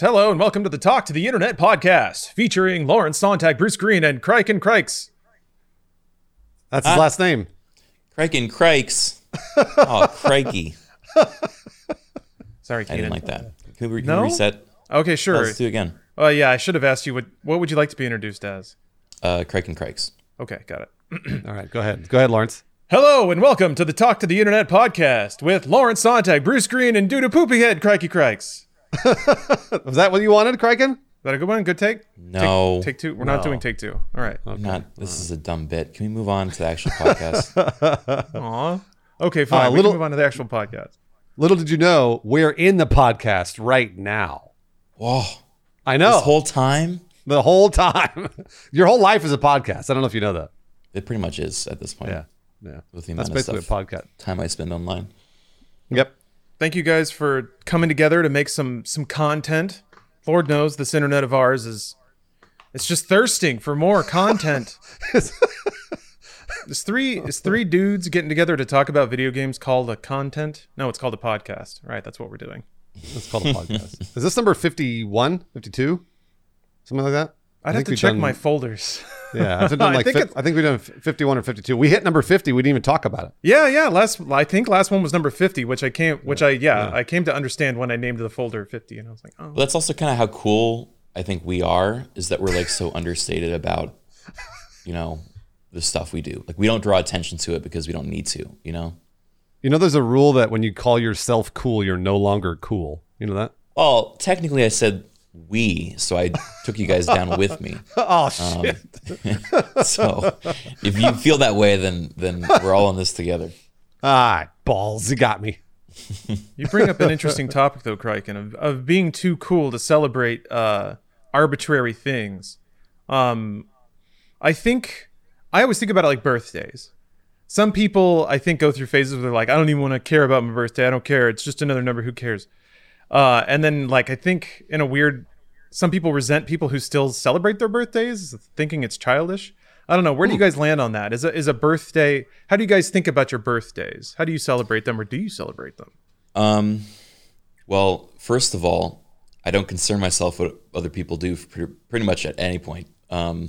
Hello and welcome to the Talk to the Internet podcast, featuring Lawrence Sonntag, Bruce Greene, and Crike and Crikes. That's his Ah. last name. Crike and Crikes. Oh, crikey. Sorry, I didn't like that. Can we, can No? we reset? Okay, sure. Let's do it again. Oh yeah, I should have asked you what what would you like to be introduced as? Uh, Crike and Crikes. Okay, got it. All right, go ahead. Go ahead, Lawrence. Hello and welcome to the Talk to the Internet podcast with Lawrence Sonntag, Bruce Greene, and Duda Poopyhead, Crikey Crikes. Is Was that what you wanted, Criken? Is that a good one? Good take? No, Take, take two. We're not No. doing take two. All right. I'm not. This is a dumb bit. Can we move on to the actual podcast? Aw. Okay, fine. Uh, we little- can move on to the actual podcast. Little did you know, we're in the podcast right now. Whoa, I know. this whole time? the whole time. Your whole life is a podcast. I don't know if you know that. It pretty much is at this point. Yeah. Yeah. With the That's amount of basically a stuff, podcast. time I spend online. Yep. Thank you guys for coming together to make some some content. Lord knows this internet of ours is it's just thirsting for more content. It's three it's three dudes getting together to talk about video games called a content. No, it's called a podcast. Right, that's what we're doing. It's called a podcast. is this number 51, 52? Something like that? I'd have to check done- my folders. Yeah. I've done I think fif- it's- I think we've done 51 or 52. We hit number 50. We didn't even talk about it. yeah, yeah. Last I think last one was number fifty, which I came which I yeah, I came to understand when I named the folder fifty, and I was like, oh, But that's also kind of how cool I think we are. Is that we're like so understated about, you know, the stuff we do. Like we don't draw attention to it because we don't need to. You know. You know, there's a rule that when you call yourself cool, you're no longer cool. You know that? Well, technically, I said we, so I took you guys down with me. Oh, shit. So if you feel that way, then then we're all in this together. ah, balls. You got me. You bring up an interesting topic, though, Criken, of, of being too cool to celebrate uh, arbitrary things. Um, I think I always think about it like birthdays. Some people, I think, go through phases where they're like, "I don't even want to care about my birthday. I don't care. It's just another number. Who cares?" Uh, and then, like, I think in a weird, some people resent people who still celebrate their birthdays, thinking it's childish. I don't know. Where do you guys land on that? Is a is a birthday? How do you guys think about your birthdays? How do you celebrate them, or do you celebrate them? Um, well, first of all, I don't concern myself what other people do pretty much at any point. Um,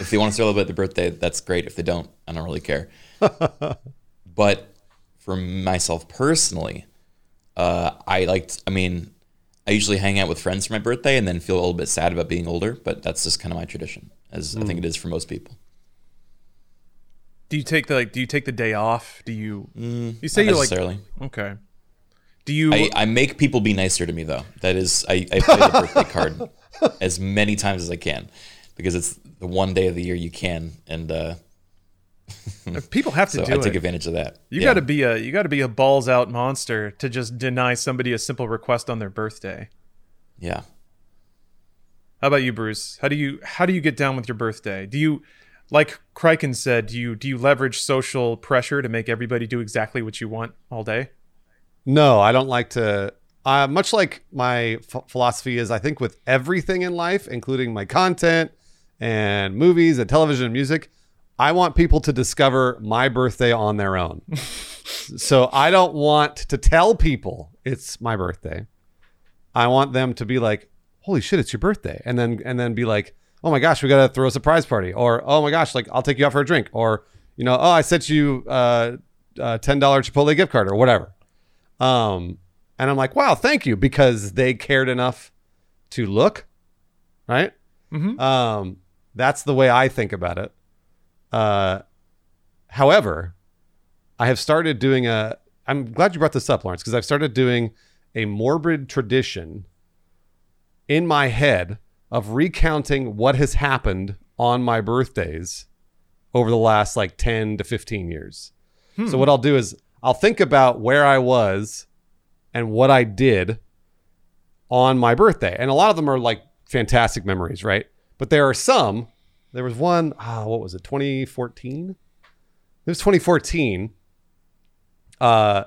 if they want to celebrate their birthday, that's great. If they don't, I don't really care. but for myself personally, uh, I like. I mean, I usually hang out with friends for my birthday and then feel a little bit sad about being older. But that's just kind of my tradition, as I think it is for most people. Do you take the like? Do you take the day off? Do you? you say Mm, you like okay. Do you? I, I make people be nicer to me though. That is, I, I play the birthday card as many times as I can because it's the one day of the year you can, and uh, people have to so do I it. take advantage of that. you Yeah. got to be a you got to be a balls out monster to just deny somebody a simple request on their birthday. yeah. How about you, Bruce? How do you how do you get down with your birthday? Do you like Criken said? Do you do you leverage social pressure to make everybody do exactly what you want all day? No, I don't like to. Uh, much like my ph philosophy is, I think with everything in life, including my content and movies and television and music, I want people to discover my birthday on their own. so I don't want to tell people it's my birthday. I want them to be like, "Holy shit, it's your birthday," and then and then be like, "Oh my gosh, we gotta throw a surprise party," or "Oh my gosh, like I'll take you out for a drink," or you know, "Oh, I sent you uh, a ten dollar Chipotle gift card," or whatever. Um, and I'm like, wow, thank you, because they cared enough to look, right? Mhm. Um, that's the way I think about it. Uh, however, I have started doing a. I'm glad you brought this up, Lawrence, because I've started doing a morbid tradition in my head of recounting what has happened on my birthdays over the last like 10 to 15 years. So what I'll do is I'll think about where I was and what I did on my birthday. And a lot of them are like fantastic memories, right? But there are some. There was one, ah, what was it? 2014? It was 2014. Uh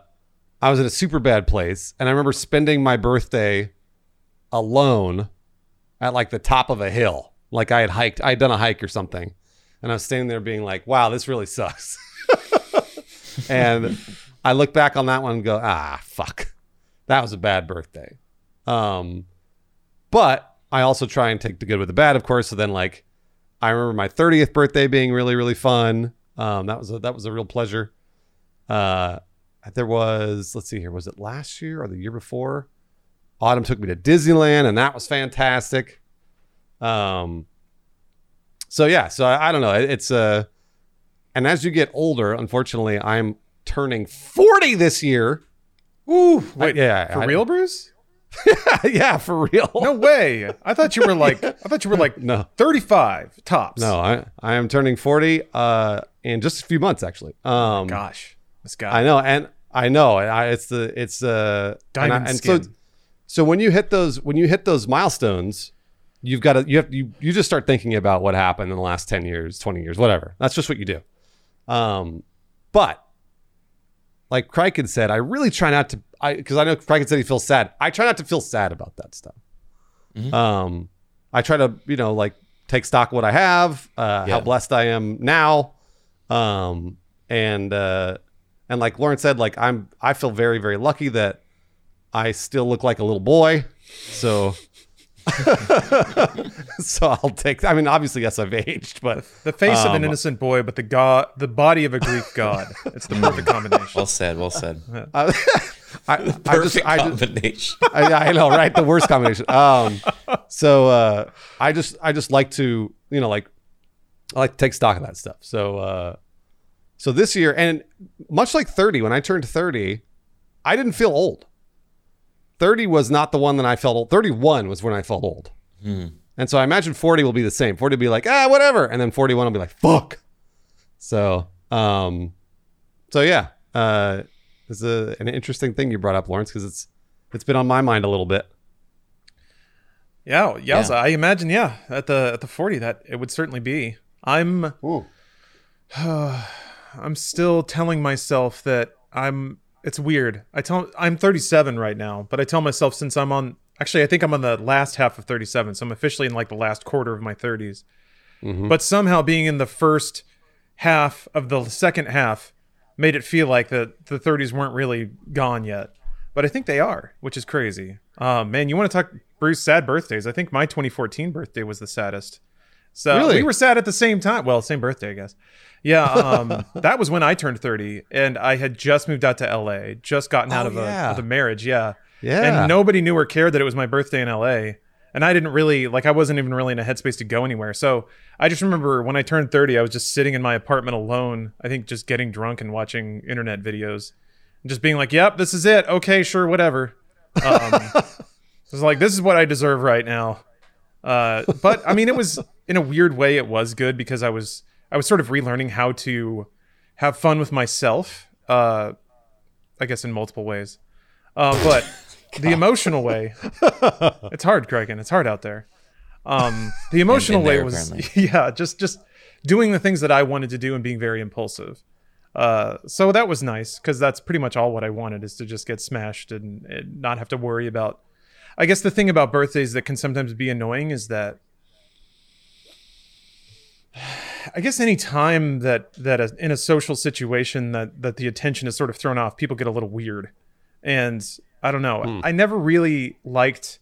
I was in a super bad place and I remember spending my birthday alone at like the top of a hill. Like I had hiked, I had done a hike or something. And I was standing there being like, wow, this really sucks. and I look back on that one and go, ah, fuck. That was a bad birthday. Um, but I also try and take the good with the bad, of course. So then, like, I remember my 30th birthday being really, really fun. Um, that was a, that was a real pleasure. Uh, there was, let's see here, was it last year or the year before? Autumn took me to Disneyland, and that was fantastic. Um, so yeah, so I, I don't know. It- It's uh, and as you get older, unfortunately, I'm turning 40 this year. Ooh, wait, yeah, for I- real, Bruce? yeah, for real. No way. I thought you were like, I thought you were like No. 35 tops. No, I, I am turning 40 uh, in just a few months, actually. Um, Gosh, this guy. I know, and I know, and I, it's the it's uh, and, I- Diamond and so skin. so when you hit those when you hit those milestones, you've got to you have you you just start thinking about what happened in the last 10 years, 20 years, whatever. That's just what you do. Um, but like Criken said, I really try not to I because I know Criken said he feels sad. I try not to feel sad about that stuff. Um, I try to you know like take stock of what I have, uh, how blessed I am now, um, and uh, and like Lauren said, like I'm I feel very very lucky that I still look like a little boy, so. so I'll take. I mean, obviously, yes, I've aged, but The face of an Um, innocent boy, but the god, the body of a Greek god. It's the perfect combination. Well said. Well said. I, I, I just, Perfect I just, combination. I, I know, right? The worst combination. Um, so uh, I just, I just like to, you know, like, I like to take stock of that stuff. So, uh, so this year, and much like 30, when I turned 30, I didn't feel old. 30 was not the one that I felt old. 31 was when I felt old. And so I imagine 40 will be the same. 40 will be like, ah, whatever. And then 41 will be like, fuck. So, um, so yeah, uh, it's a, an interesting thing you brought up, Lawrence, because it's, it's been on my mind a little bit. Yeah, yeah. Yeah. I imagine, yeah, at the at the 40 that it would certainly be. I'm I'm still telling myself that I'm it's weird. I tell I'm 37 right now, but I tell myself since I'm on actually I think I'm on the last half of 37, so I'm officially in like the last quarter of my 30s. Mm-hmm. But somehow being in the first half of the second half made it feel like the the 30s weren't really gone yet. But I think they are, which is crazy. Um, man, you want to talk Bruce sad birthdays? I think my 2014 birthday was the saddest. So Really? we were sad at the same time. Well, same birthday, I guess. Yeah, um, that was when I turned 30, and I had just moved out to LA, just gotten out Oh, of, yeah. a, of a marriage. Yeah, Yeah. and nobody knew or cared that it was my birthday in LA. And I didn't really like. I wasn't even really in a headspace to go anywhere. So I just remember when I turned 30, I was just sitting in my apartment alone. I think just getting drunk and watching internet videos, and just being like, "Yep, this is it. Okay, sure, whatever." Um, was like, "This is what I deserve right now." Uh, but I mean, it was in a weird way. It was good because I was I was sort of relearning how to have fun with myself. Uh, I guess in multiple ways. Uh, but the emotional way, it's hard, Criken. It's hard out there. Um, the emotional way was apparently. yeah, just just doing the things that I wanted to do and being very impulsive. Uh, so that was nice because that's pretty much all what I wanted is to just get smashed and, and not have to worry about. I guess the thing about birthdays that can sometimes be annoying is that I guess any time that that a, in a social situation that that the attention is sort of thrown off, people get a little weird, and I don't know. I never really liked.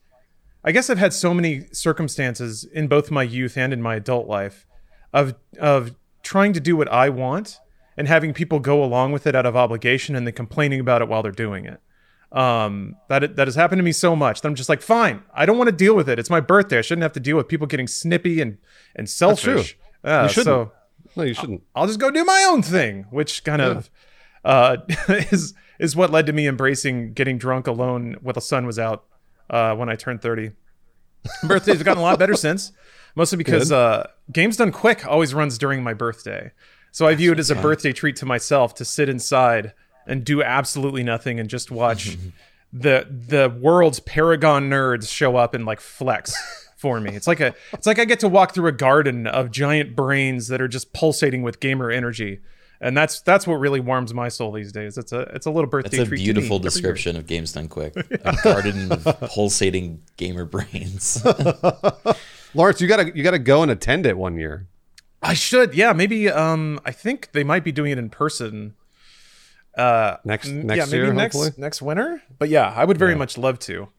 I guess I've had so many circumstances in both my youth and in my adult life of of trying to do what I want and having people go along with it out of obligation and then complaining about it while they're doing it. Um, that that has happened to me so much that I'm just like, fine, I don't want to deal with it. It's my birthday. I shouldn't have to deal with people getting snippy and and selfish. true. Yeah, You shouldn't. So No, you shouldn't. I'll just go do my own thing, which kind of uh, is is what led to me embracing getting drunk alone while the sun was out uh, when I turned 30. Birthdays have gotten a lot better since, mostly because uh, Games Done Quick always runs during my birthday. So I view it as a birthday treat to myself to sit inside and do absolutely nothing and just watch the the world's paragon nerds show up and like flex for me. It's like a it's like I get to walk through a garden of giant brains that are just pulsating with gamer energy. And that's that's what really warms my soul these days. It's a it's a little birthday That's a treat to beautiful me description of Games Done Quick. A garden of pulsating gamer brains. Lawrence, you gotta you gotta go and attend it one year. I should, yeah, maybe. Um, I think they might be doing it in person. Uh, Next next yeah, maybe year, next hopefully. next winter. But yeah, I would very much love to.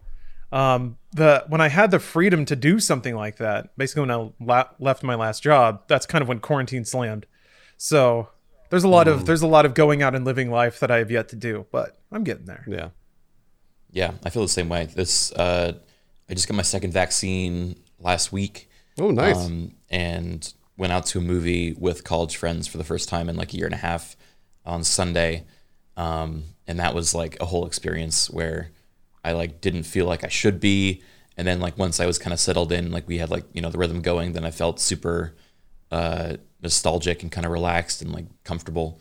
Um, the when I had the freedom to do something like that, basically when I la- left my last job, that's kind of when quarantine slammed. So there's a lot of there's a lot of going out and living life that I have yet to do, but I'm getting there. Yeah. Yeah, I feel the same way. This uh, I just got my second vaccine last week. Oh, nice. Um, and went out to a movie with college friends for the first time in like a year and a half on Sunday. Um, and that was like a whole experience where I like didn't feel like I should be. And then like once I was kind of settled in, like we had like, you know, the rhythm going, then I felt super uh, nostalgic and kind of relaxed and like comfortable.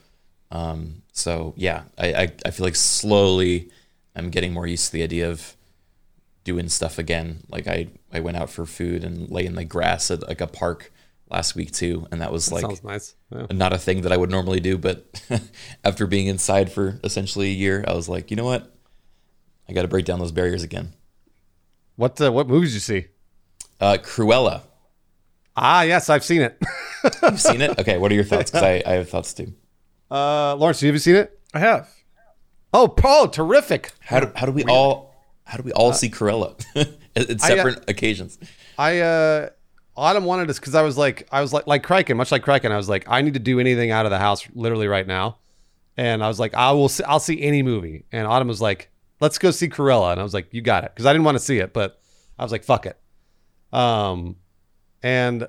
Um, so yeah, I, I, I feel like slowly I'm getting more used to the idea of doing stuff again. Like I, I went out for food and lay in the grass at like a park last week too, and that was like Sounds nice. Yeah. not a thing that I would normally do. But after being inside for essentially a year, I was like, you know what, I got to break down those barriers again. What uh, what movies did you see? Uh, Cruella, Ah, yes, I've seen it. you've seen it? Okay, what are your thoughts? Because I, I have thoughts too. uh, Lawrence, have you seen it? I have. Oh, Paul, terrific. How do, how do we all how do we all see Cruella at, at I, uh, separate occasions? I uh Autumn wanted us because I was like I was like like Criken, much like Criken, I was like, I need to do anything out of the house literally right now. And I was like, I will see, I'll see any movie. And Autumn was like, let's go see Cruella. And I was like, you got it. Because I didn't want to see it, but I was like, fuck it. Um and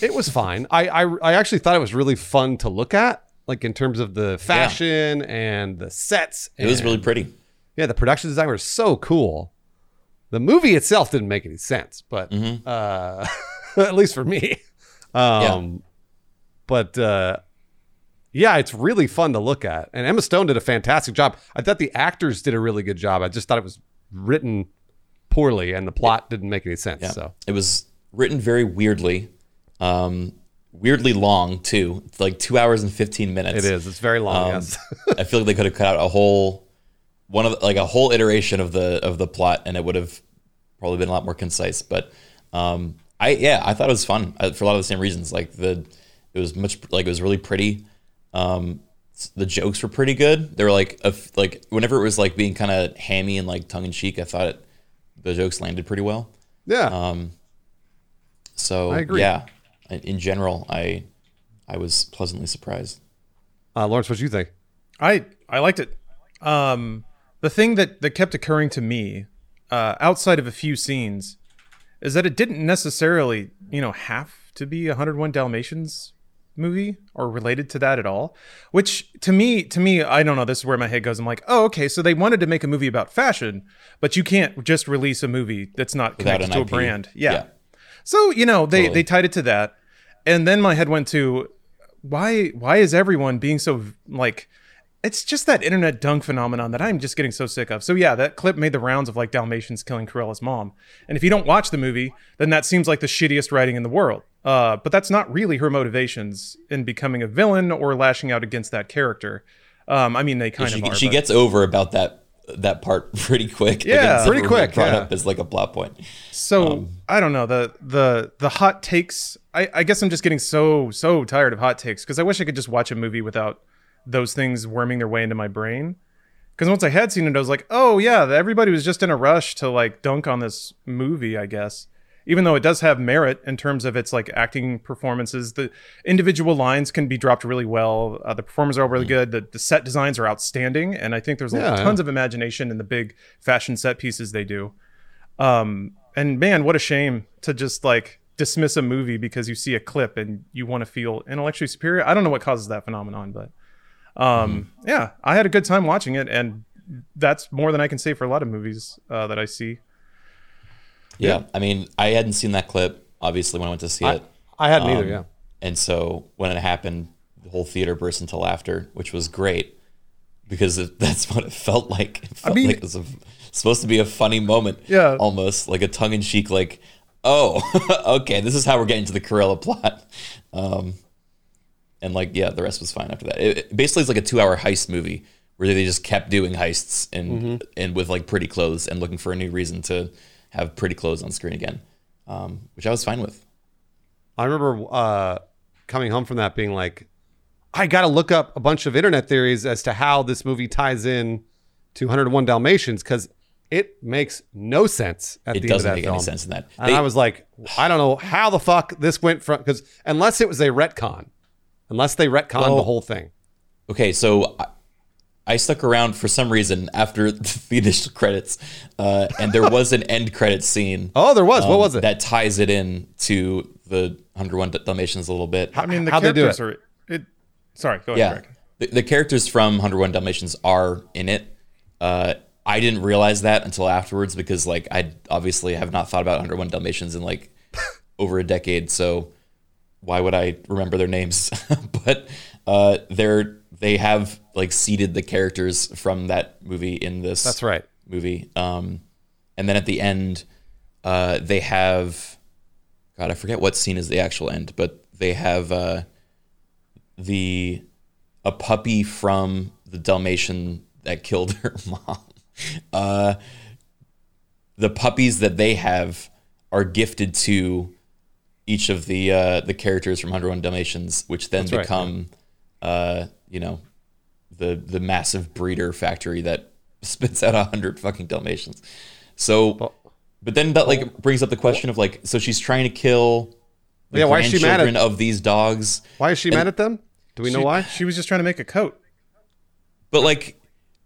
it was fine. I, I I actually thought it was really fun to look at, like in terms of the fashion and the sets. It was really pretty. yeah, the production design was so cool. The movie itself didn't make any sense, but uh, at least for me. Um, But uh, yeah, it's really fun to look at. And Emma Stone did a fantastic job. I thought the actors did a really good job. I just thought it was written poorly and the plot didn't make any sense. Yeah. So It was written very weirdly, um, weirdly long too. It's like two hours and fifteen minutes. it is. It's very long. Um, yes. I feel like they could have cut out a whole one of like a whole iteration of the of the plot, and it would have probably been a lot more concise. But um, I yeah, I thought it was fun uh, for a lot of the same reasons. Like the it was much like it was really pretty. Um, the jokes were pretty good. They were like a like whenever it was like being kind of hammy and like tongue in cheek, I thought it, the jokes landed pretty well. yeah. Um, so I agree. yeah, in- in general, I I was pleasantly surprised. Uh, Lawrence, what do you think? I I liked it. Um, the thing that that kept occurring to me, uh, outside of a few scenes, is that it didn't necessarily, you know, have to be a 101 Dalmatians movie or related to that at all. Which to me, to me, I don't know. This is where my head goes. I'm like, oh, okay. So they wanted to make a movie about fashion, but you can't just release a movie that's not connected an to a IP. brand. Yeah. Yeah. So you know they Totally. they tied it to that, and then my head went to why why is everyone being so like it's just that internet dunk phenomenon that I'm just getting so sick of. So yeah, that clip made the rounds of like Dalmatians killing Cruella's mom. And if you don't watch the movie, then that seems like the shittiest writing in the world. Uh, but that's not really her motivations in becoming a villain or lashing out against that character. Um, I mean, they kind she, of are. she but- gets over about that that part pretty quick. Yeah. Pretty quick, Brought yeah. up as like a plot point. So Um, I don't know the the the hot takes. I, I guess I'm just getting so so tired of hot takes because I wish I could just watch a movie without those things worming their way into my brain. Because once I had seen it, I was like, oh yeah, everybody was just in a rush to like dunk on this movie. I guess even though it does have merit in terms of its like acting performances, the individual lines can be dropped really well. Uh, the performers are all really good. The, the set designs are outstanding, and I think there's Yeah, yeah. tons of imagination in the big fashion set pieces they do. Um, and man, what a shame to just like dismiss a movie because you see a clip and you want to feel intellectually superior. I don't know what causes that phenomenon, but um, yeah, I had a good time watching it, and that's more than I can say for a lot of movies uh, that I see. Yeah. I mean, I hadn't seen that clip obviously when I went to see I, it. I hadn't either. Um, Yeah. And so when it happened, the whole theater burst into laughter, which was great because it, that's what it felt like. It felt mean- like it was a, supposed to be a funny moment. Yeah. Almost like a tongue in cheek, like, oh, okay, this is how we're getting to the Cruella plot. Um, and like, yeah, the rest was fine after that. It, it basically, it's like a two hour heist movie where they just kept doing heists and and with like pretty clothes and looking for a new reason to have pretty clothes on screen again, um, which I was fine with. I remember uh, coming home from that being like, I got to look up a bunch of internet theories as to how this movie ties in to 101 Dalmatians because it makes no sense at It the end of doesn't that make film. any sense in that. And They- I was like, I don't know how the fuck this went from because unless it was a retcon, unless they retconned the whole thing. Okay, so I, I stuck around for some reason after the initial credits, uh, and there was an end credit scene. Oh, there was. what um, was it? That ties it in to the 101 Dalmatians a little bit. I mean, the How'd they do characters are. It, sorry, go ahead. yeah, Greg. the, the characters from 101 Dalmatians are in it. Uh, I didn't realize that until afterwards because, like, I obviously have not thought about 101 Dalmatians in like over a decade. So why would I remember their names? but uh, they're they have like seeded the characters from that movie in this. That's right. movie. Um, and then at the end, uh, they have, God, I forget what scene is the actual end, but they have uh, the a puppy from the Dalmatian that killed her mom. Uh, the puppies that they have are gifted to each of the uh, the characters from 101 Dalmatians, which then right, become, uh, you know, the the massive breeder factory that spits out a hundred fucking Dalmatians. So, but then that like brings up the question of like, so she's trying to kill the Yeah, why is she mad at- of these dogs, Why is she mad at them? Do we know She- why? She was just trying to make a coat. but like.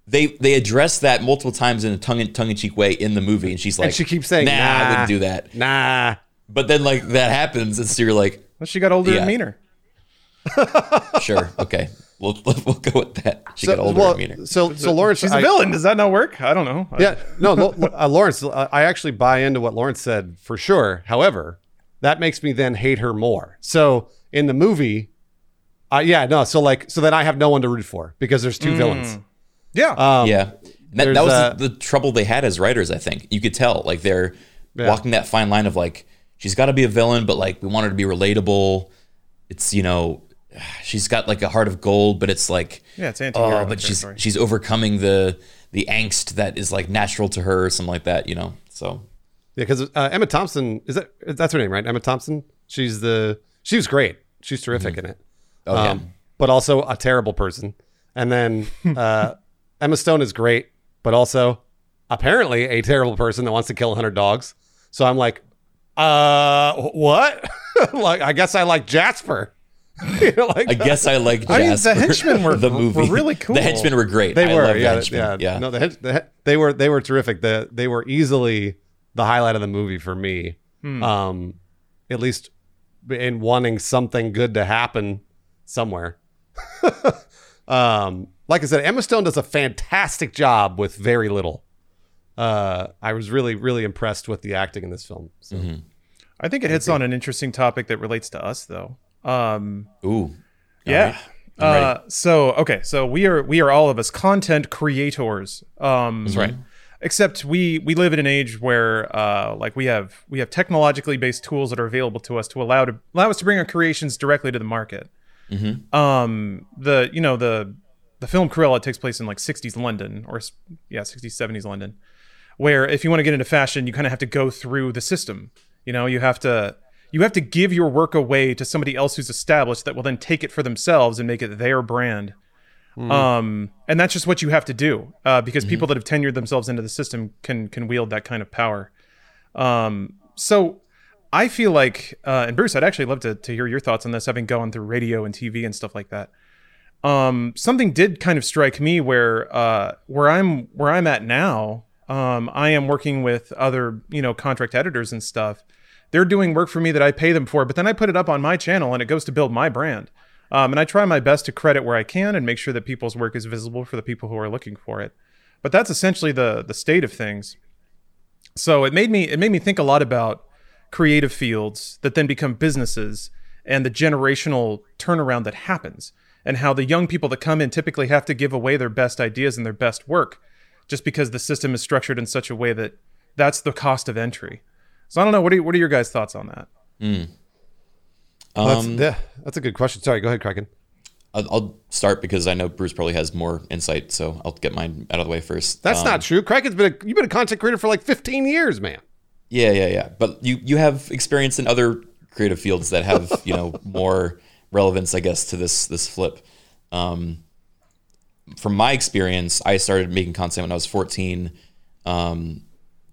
They, they address that multiple times in a tongue in, tongue in cheek way in the movie, and she's like, she keeps saying, "Nah, I wouldn't do that." Nah. But then like that happens, and so you're like, Well, she got older Yeah. and meaner. "Sure, okay, we'll we'll go with that." She So, got older well, and meaner. so, so Lawrence, She's a I- villain. Does that not work? I don't know. Yeah, no, Lo- uh, Lawrence, uh, I actually buy into what Lawrence said for sure. However, that makes me then hate her more. So in the movie, uh, yeah, no, so like, so then I have no one to root for because there's two villains. Yeah. Um, yeah, that, that was uh, the, the trouble they had as writers. I think you could tell like they're walking that fine line of like she's got to be a villain, but like we want her to be relatable. It's you know she's got like a heart of gold, but it's like Yeah, it's anti-hero oh, but she's territory. she's overcoming the the angst that is like natural to her, or something like that. You know, so Yeah, because uh, Emma Thompson is that that's her name, right? Emma Thompson. She's the she was great. She's terrific in it. oh yeah. Um, but also a terrible person. And then uh, Emma Stone is great, but also apparently a terrible person that wants to kill 100 dogs. So I'm like, uh, what? like, I guess I like Jasper. you know, like I guess I like I mean, the henchmen were- the were movie. really cool. The henchmen were great. they I were, love the yeah, henchmen. yeah, yeah. No, the, hen- the, hen- they were they were terrific. The, they were easily the highlight of the movie for me. Hmm. Um, at least in wanting something good to happen somewhere. um, like I said, Emma Stone does a fantastic job with very little. Uh, I was really, really impressed with the acting in this film. So. Mm-hmm. I think it hits on an interesting topic that relates to us, though. Um, Ooh. yeah. I'm. Uh, so okay, so we are we are all of us content creators. Um, That's right. Except we we live in an age where uh, like we have we have technologically based tools that are available to us to allow to allow us to bring our creations directly to the market. Um, the you know the the film Cruella takes place in like 60s London or yeah 60s 70s London, where if you want to get into fashion, you kind of have to go through the system. You know, you have to you have to give your work away to somebody else who's established that will then take it for themselves and make it their brand. Um, and that's just what you have to do uh, because people that have tenured themselves into the system can can wield that kind of power. Um, so I feel like, uh, and Bruce, I'd actually love to, to hear your thoughts on this, having gone through radio and TV and stuff like that. Um, something did kind of strike me where uh, where I'm where I'm at now. Um, I am working with other you know contract editors and stuff. They're doing work for me that I pay them for, but then I put it up on my channel and it goes to build my brand. Um, and I try my best to credit where I can and make sure that people's work is visible for the people who are looking for it. But that's essentially the the state of things. So it made me it made me think a lot about creative fields that then become businesses and the generational turnaround that happens and how the young people that come in typically have to give away their best ideas and their best work just because the system is structured in such a way that that's the cost of entry. So I don't know what are what are your guys thoughts on that? Well, that's, Um, yeah, that's a good question. Sorry, go ahead, Criken. I'll, I'll start because I know Bruce probably has more insight, so I'll get mine out of the way first. That's Um, not true. Criken's been a, you've been a content creator for like 15 years, man. Yeah, yeah, yeah. But you you have experience in other creative fields that have you know more relevance, I guess, to this this flip. Um, from my experience, I started making content when I was 14. um,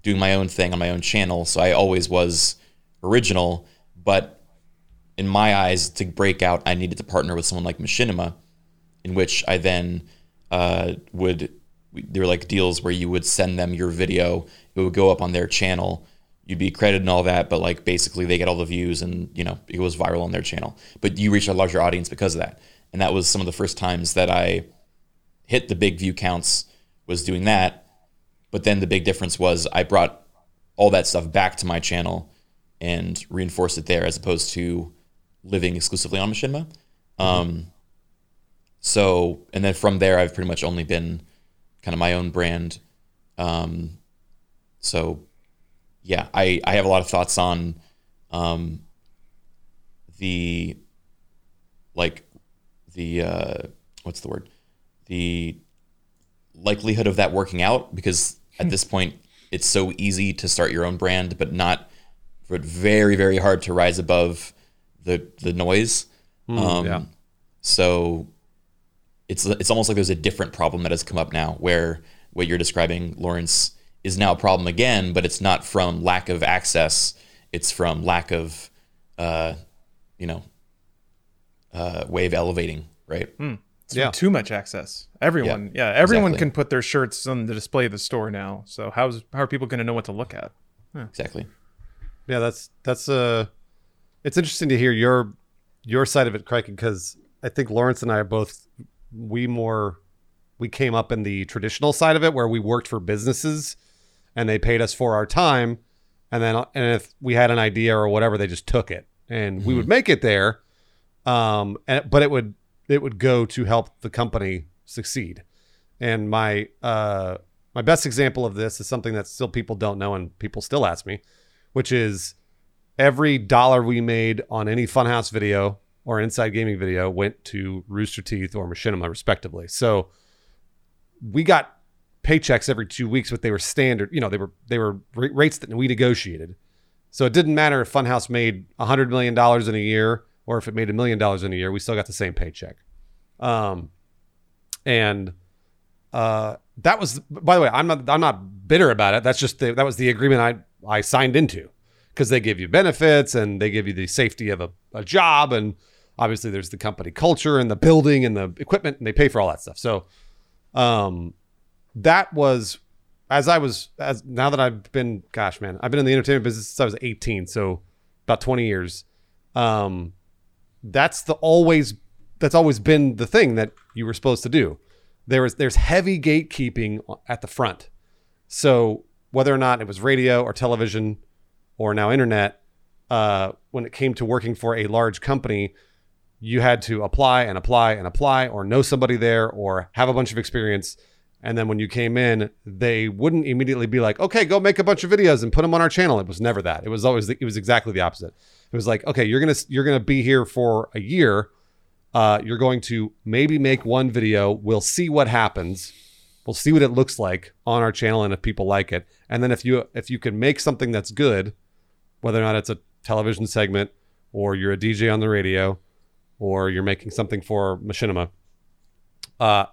doing my own thing on my own channel. So I always was original, but in my eyes, to break out, I needed to partner with someone like Machinima, in which I then uh, would. There were like deals where you would send them your video, it would go up on their channel, you'd be credited and all that, but like basically they get all the views and you know it was viral on their channel. But you reach a larger audience because of that, and that was some of the first times that I hit the big view counts was doing that. But then the big difference was I brought all that stuff back to my channel and reinforced it there as opposed to living exclusively on Machinima. Um, so, and then from there, I've pretty much only been kind of my own brand. Um, so, yeah, I, I have a lot of thoughts on um, the like the uh, what's the word the likelihood of that working out because at this point it's so easy to start your own brand but not but very very hard to rise above the the noise. Um, yeah. so it's it's almost like there's a different problem that has come up now where what you're describing Lawrence is now a problem again but it's not from lack of access. It's from lack of uh, you know uh, way of elevating right It's Yeah. too much access. Everyone, yeah, everyone exactly. can put their shirts on the display of the store now. So how's how are people going to know what to look at? exactly Yeah, that's that's uh it's interesting to hear your your side of it, Criken, because I think Lawrence and I are both we more we came up in the traditional side of it where we worked for businesses and they paid us for our time and then and if we had an idea or whatever they just took it and we would make it there um and but it would it would go to help the company succeed. And my uh my best example of this is something that still people don't know and people still ask me which is every dollar we made on any funhouse video or inside gaming video went to rooster teeth or machinima respectively. So we got paychecks every two weeks but they were standard you know they were they were ra- rates that we negotiated. So it didn't matter if funhouse made $100 million in a year or if it made a million dollars in a year we still got the same paycheck. Um, and uh, that was by the way i'm not i'm not bitter about it. That's just the, that was the agreement i i signed into because they give you benefits and they give you the safety of a, a job and obviously there's the company culture and the building and the equipment and they pay for all that stuff. So um that was as i was as now that i've been gosh man i've been in the entertainment business since i was 18 so about 20 years. Um that's the always that's always been the thing that you were supposed to do there was there's heavy gatekeeping at the front so whether or not it was radio or television or now internet, uh, when it came to working for a large company, you had to apply and apply and apply, or know somebody there, or have a bunch of experience. And then when you came in, they wouldn't immediately be like, "Okay, go make a bunch of videos and put them on our channel." It was never that. It was always the, it was exactly the opposite. It was like, "Okay, you're gonna you're gonna be here for a year. Uh, you're going to maybe make one video. We'll see what happens." We'll see what it looks like on our channel and if people like it. And then if you if you can make something that's good, whether or not it's a television segment or you're a DJ on the radio or you're making something for Machinima, uh,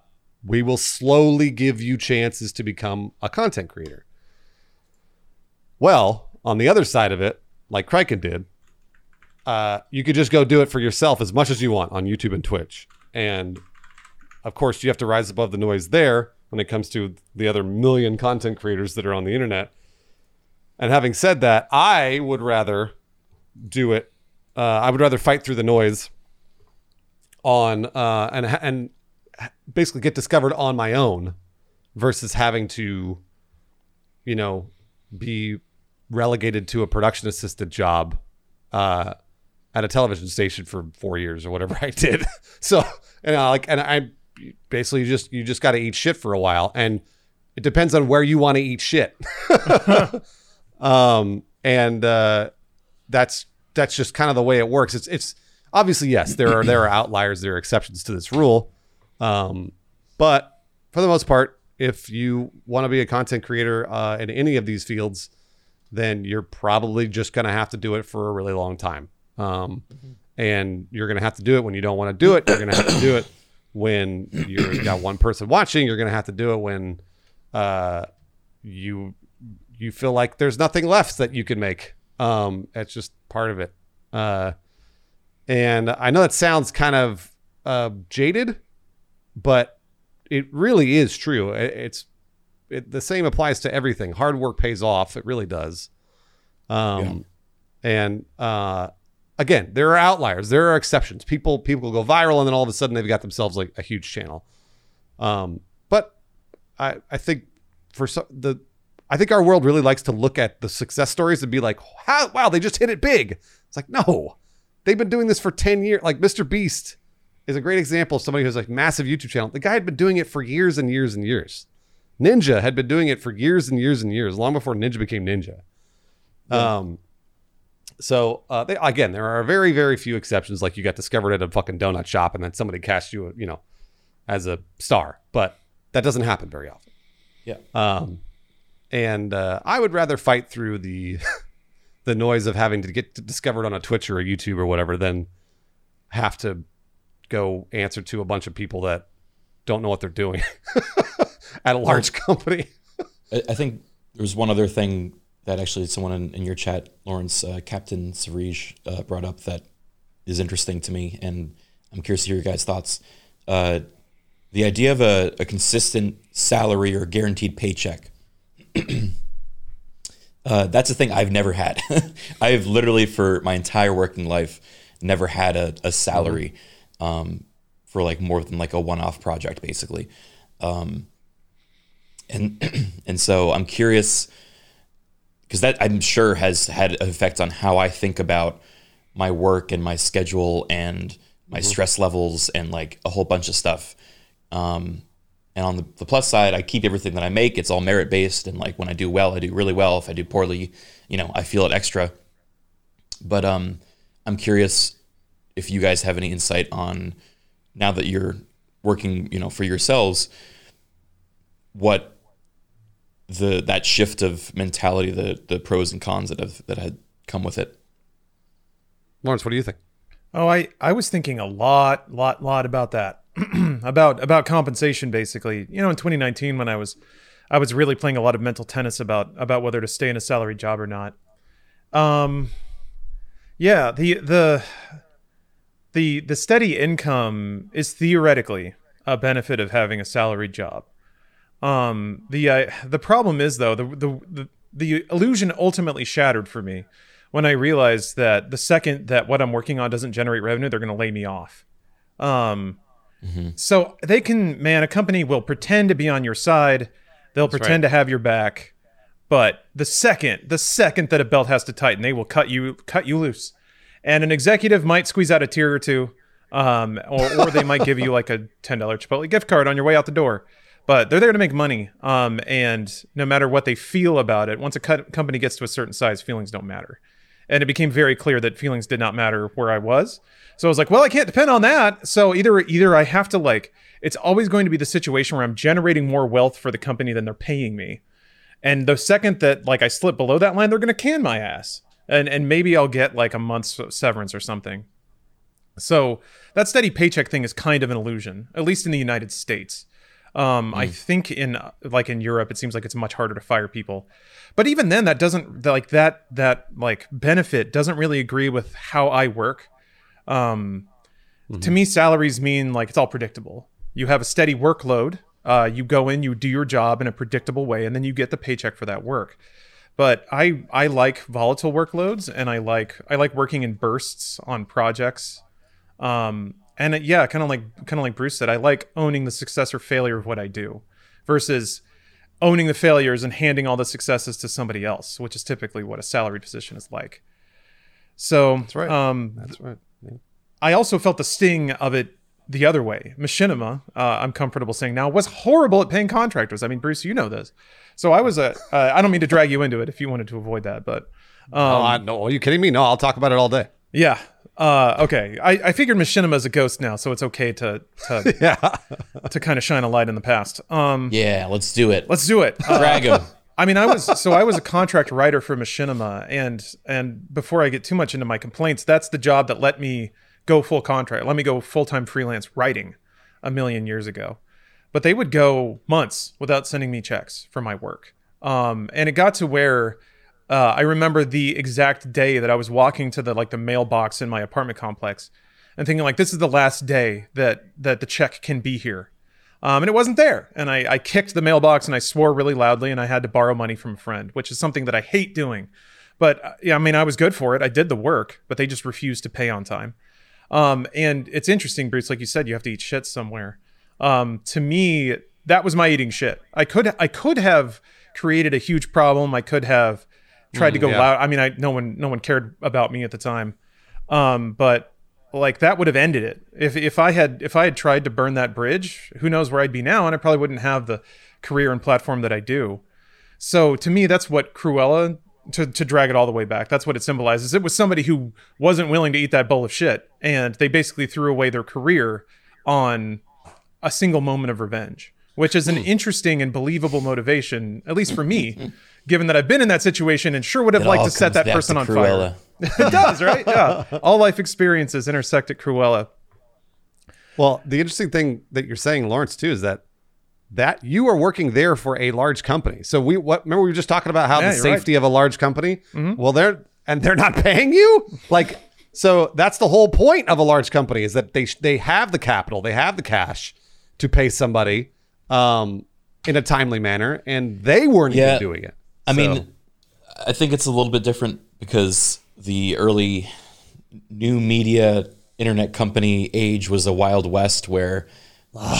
we will slowly give you chances to become a content creator. Well, on the other side of it, like Criken did, uh, you could just go do it for yourself as much as you want on YouTube and Twitch. And of course, you have to rise above the noise there when it comes to the other million content creators that are on the internet. And having said that, I would rather do it. Uh, I would rather fight through the noise on uh, and and basically get discovered on my own versus having to, you know, be relegated to a production assistant job uh, at a television station for four years or whatever I did. so and I like and I basically just you just got to eat shit for a while and it depends on where you want to eat shit. um and uh that's that's just kind of the way it works it's it's obviously yes there are there are outliers there are exceptions to this rule um but for the most part if you want to be a content creator uh, in any of these fields then you're probably just going to have to do it for a really long time um and you're going to have to do it when you don't want to do it you're going to have to do it when you've got one person watching you're going to have to do it when uh you you feel like there's nothing left that you can make. Um, it's just part of it. Uh, and I know that sounds kind of uh, jaded, but it really is true. It, it's it, the same applies to everything. Hard work pays off. It really does. Um, and uh, again, there are outliers. There are exceptions. People people go viral, and then all of a sudden they've got themselves like a huge channel. Um, but I I think for some the I think our world really likes to look at the success stories and be like, How, wow, they just hit it big. It's like, no, they've been doing this for 10 years. Like Mr. Beast is a great example of somebody who's like massive YouTube channel. The guy had been doing it for years and years and years. Ninja had been doing it for years and years and years, long before Ninja became Ninja. Um, so uh, they, again, there are very, very few exceptions. Like you got discovered at a fucking donut shop, and then somebody cast you, you know, as a star. But that doesn't happen very often. Yeah. Um, and uh, I would rather fight through the the noise of having to get discovered on a Twitch or a YouTube or whatever than have to go answer to a bunch of people that don't know what they're doing at a large company. I, I think there's one other thing that actually someone in, in your chat, Lawrence, uh, Captain Sarij, uh, brought up that is interesting to me, and I'm curious to hear your guys' thoughts. Uh, the idea of a, a consistent salary or guaranteed paycheck. uh, that's a thing I've never had. I've literally, for my entire working life, never had a, a salary um, for like more than like a one-off project, basically. Um, and and so I'm curious because that I'm sure has had an effect on how I think about my work and my schedule and my stress levels and like a whole bunch of stuff. Um, and on the, the plus side, I keep everything that I make. It's all merit based, and like when I do well, I do really well. If I do poorly, you know, I feel it extra. But um, I'm curious if you guys have any insight on now that you're working, you know, for yourselves, what the that shift of mentality, the the pros and cons that have that had come with it. Lawrence, what do you think? Oh, I I was thinking a lot, lot, lot about that. about about compensation basically. You know, in 2019 when I was I was really playing a lot of mental tennis about about whether to stay in a salary job or not. Um yeah, the the the the steady income is theoretically a benefit of having a salaried job. Um the uh, the problem is though the, the the the illusion ultimately shattered for me when I realized that the second that what I'm working on doesn't generate revenue, they're going to lay me off. Um, so they can, man, a company will pretend to be on your side. They'll pretend to have your back. But the second, the second that a belt has to tighten, they will cut you, cut you loose. And an executive might squeeze out a tear or two, um, or, or they might give you like a ten dollar Chipotle gift card on your way out the door. But they're there to make money, um, and no matter what they feel about it, once a company gets to a certain size, feelings don't matter. And it became very clear that feelings did not matter where I was. So I was like, well, I can't depend on that. So either either I have to like it's always going to be the situation where I'm generating more wealth for the company than they're paying me. And the second that like I slip below that line, they're to can my ass. And and maybe I'll get like a month's severance or something. So that steady paycheck thing is kind of an illusion, at least in the United States. Um, I think in like in Europe, it seems like it's much harder to fire people. But even then, that doesn't like that that like benefit doesn't really agree with how I work. Um, To me, salaries mean like it's all predictable. You have a steady workload. Uh, you go in, you do your job in a predictable way, and then you get the paycheck for that work. But I I like volatile workloads, and I like I like working in bursts on projects. Um, and it, yeah, kind of like kind of like Bruce said, I like owning the success or failure of what I do, versus owning the failures and handing all the successes to somebody else, which is typically what a salaried position is like. So That's right. Um, That's right. Yeah. I also felt the sting of it the other way. Machinima, uh, I'm comfortable saying now, was horrible at paying contractors. I mean, Bruce, you know this. So I was a. Uh, I don't mean to drag you into it if you wanted to avoid that, but um, oh, I, no, are you kidding me? No, I'll talk about it all day. yeah. Uh, okay, I, I figured Machinima is a ghost now, so it's okay to to, Yeah. to kind of shine a light in the past. Um, Yeah, let's do it. let's do it. Uh, drag him. I mean, I was so I was a contract writer for Machinima, and and before I get too much into my complaints, that's the job that let me go full contract, let me go full time freelance writing a million years ago. But they would go months without sending me checks for my work. Um, and it got to where uh, I remember the exact day that I was walking to the like the mailbox in my apartment complex and thinking like this is the last day that that the check can be here. Um, and it wasn't there. And I, I kicked the mailbox and I swore really loudly and I had to borrow money from a friend, which is something that I hate doing. But uh, yeah, I mean, I was good for it. I did the work, but they just refused to pay on time. Um, and it's interesting, Bruce, like you said, you have to eat shit somewhere. Um, to me, that was my eating shit. I could I could have created a huge problem. I could have tried to go yeah. loud. I mean, I no one no one cared about me at the time. Um, but like that would have ended it. If if I had if I had tried to burn that bridge, who knows where I'd be now, and I probably wouldn't have the career and platform that I do. So to me, that's what Cruella to to drag it all the way back. That's what it symbolizes. It was somebody who wasn't willing to eat that bowl of shit, and they basically threw away their career on a single moment of revenge, which is an interesting and believable motivation, at least for me, given that I've been in that situation and sure would have It liked to set that person on Cruella. fire. it does, right? Yeah. All life experiences intersect at Cruella. Well, the interesting thing that you're saying, Lawrence, too, is that that you are working there for a large company. So we what remember we were just talking about how Yeah, the you're right. safety of a large company. Well, they're and they're not paying you like so that's the whole point of a large company is that they they have the capital, they have the cash to pay somebody um, in a timely manner, and they weren't Yeah. even doing it. I So- mean, I think it's a little bit different because the early new media internet company age was a wild west where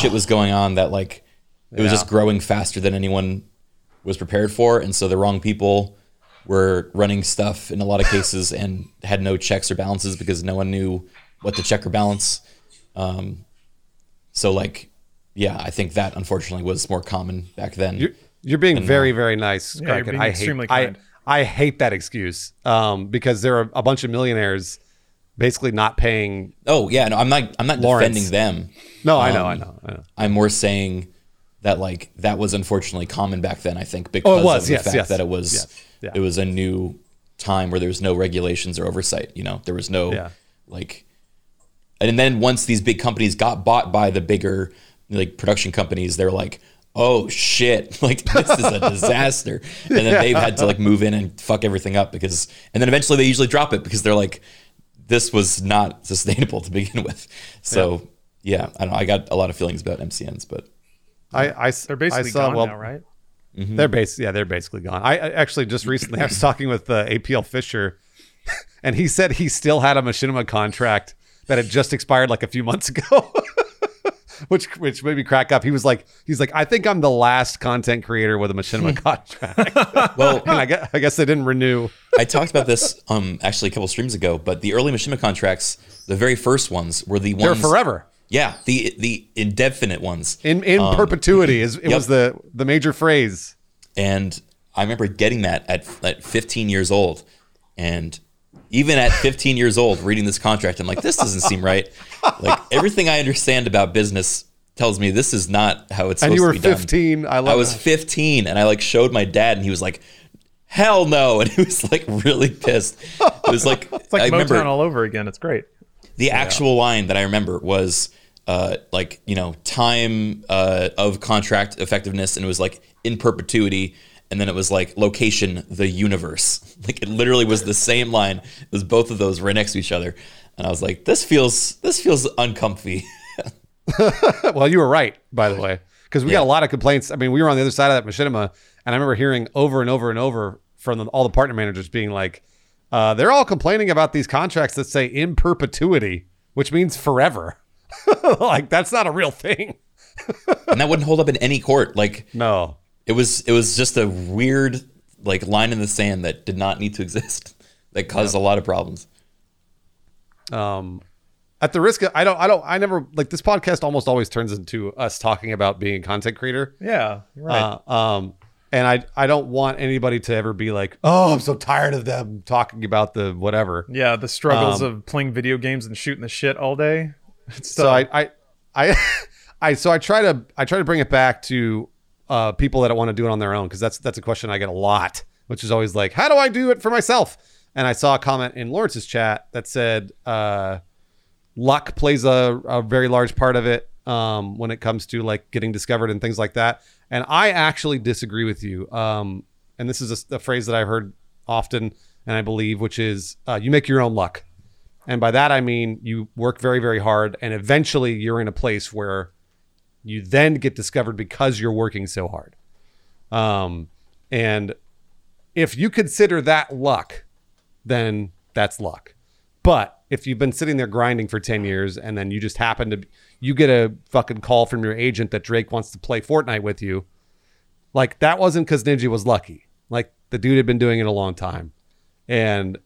shit was going on that like it was just growing faster than anyone was prepared for and so the wrong people were running stuff in a lot of cases and had no checks or balances because no one knew what to check or balance um, so like yeah i think that unfortunately was more common back then. You're, you're being very, very nice, you're Criken. being I hate, I, kind. I hate that excuse um, because there are a bunch of millionaires basically not paying. oh yeah no i'm not i'm not Lawrence. defending them No, I know, Um, I know, I know. I'm more saying that like that was unfortunately common back then. I think because Oh, was, of the yes, fact yes. that it was Yes, yeah. it was a new time where there was no regulations or oversight. You know, there was no Yeah. like, and then once these big companies got bought by the bigger like production companies, they're like. Oh shit! Like this is a disaster, and then they've had to like move in and fuck everything up because, and then eventually they usually drop it because they're like, this was not sustainable to begin with. So yeah, I don't know. I got a lot of feelings about MCNs, but I They're basically I saw, gone well, now, right? They're bas- yeah, they're basically gone. I, I actually just recently I was talking with uh, APL Fisher, and he said he still had a machinima contract that had just expired like a few months ago. Which, which made me crack up. He was like, he's like, I think I'm the last content creator with a machinima contract. well, and I guess, I guess they didn't renew. I talked about this um actually a couple streams ago, but the early machinima contracts, the very first ones were the ones They're forever Yeah, the the indefinite ones. in in perpetuity. Is it yep. was the the major phrase. And I remember getting that at at 15 years old. And even at 15 years old reading this contract, I'm like this doesn't seem right. Like everything I understand about business tells me this is not how it's supposed And you were to be done. 15. I love. I was that. 15 and I like showed my dad and he was like hell no and he was like really pissed. It was like, It's like I Motown remember all over again. It's great. the actual line that I remember was uh, like you know time uh, of contract effectiveness, and it was like in perpetuity, and then it was like location the universe. Like it literally was the same line. It was both of those right next to each other, and I was like, this feels this feels uncomfy. well, you were right, by the way, because we got a lot of complaints. I mean, we were on the other side of that machinima, and I remember hearing over and over and over from the, all the partner managers being like, uh, they're all complaining about these contracts that say in perpetuity, which means forever. like that's not a real thing. and that wouldn't hold up in any court. Like No. It was it was just a weird like line in the sand that did not need to exist. That caused a lot of problems. Um, at the risk of, I don't, I don't, I never like this podcast almost always turns into us talking about being a content creator. Yeah, right. Uh, um, and I, I don't want anybody to ever be like, oh, I'm so tired of them talking about the whatever. yeah, the struggles um, of playing video games and shooting the shit all day. It's so I, I, I, I, so I try to, I try to bring it back to uh, people that want to do it on their own because that's that's a question I get a lot, which is always like, how do I do it for myself? And I saw a comment in Lawrence's chat that said, uh, luck plays a, a very large part of it um, when it comes to like getting discovered and things like that. And I actually disagree with you. Um, and this is a, a phrase that I've heard often, and I believe, which is uh, you make your own luck. And by that I mean you work very, very hard, and eventually you're in a place where you then get discovered because you're working so hard. Um, and if you consider that luck, then that's luck. But if you've been sitting there grinding for 10 years and then you just happen to, you get a fucking call from your agent that Drake wants to play Fortnite with you, like that wasn't because Ninja was lucky. Like the dude had been doing it a long time. And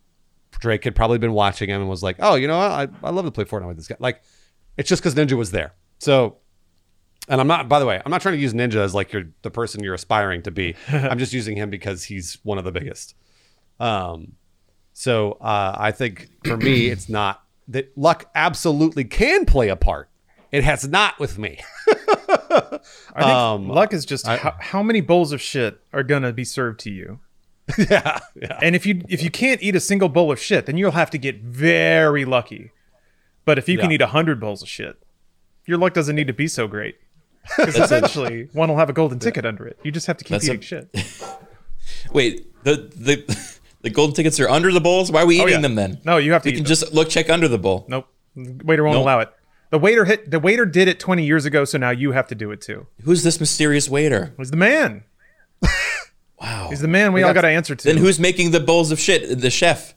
Drake had probably been watching him and was like, oh, you know? I, I love to play Fortnite with this guy. Like it's just because Ninja was there. So and I'm not, by the way, I'm not trying to use Ninja as like you're the person you're aspiring to be. I'm just using him because he's one of the biggest. Um, so uh, I think for me, it's not that luck absolutely can play a part. It has not with me. I think Um, luck is just how, how many bowls of shit are gonna be served to you. yeah, yeah. And if you if you can't eat a single bowl of shit, then you'll have to get very lucky. But if you can eat a hundred bowls of shit, your luck doesn't need to be so great. Because eventually, one will have a golden ticket under it. You just have to keep That's a- eating shit. Wait, the the the golden tickets are under the bowls. Why are we oh, eating Oh, yeah. them then? No, you have to We can them. just look check under the bowl. Nope. Waiter won't Nope. allow it. The waiter hit the waiter did it 20 years ago, so now you have to do it too. Who's this mysterious waiter? He's the man. Wow. He's the man we all got to answer to. Then who's making the bowls of shit? The chef.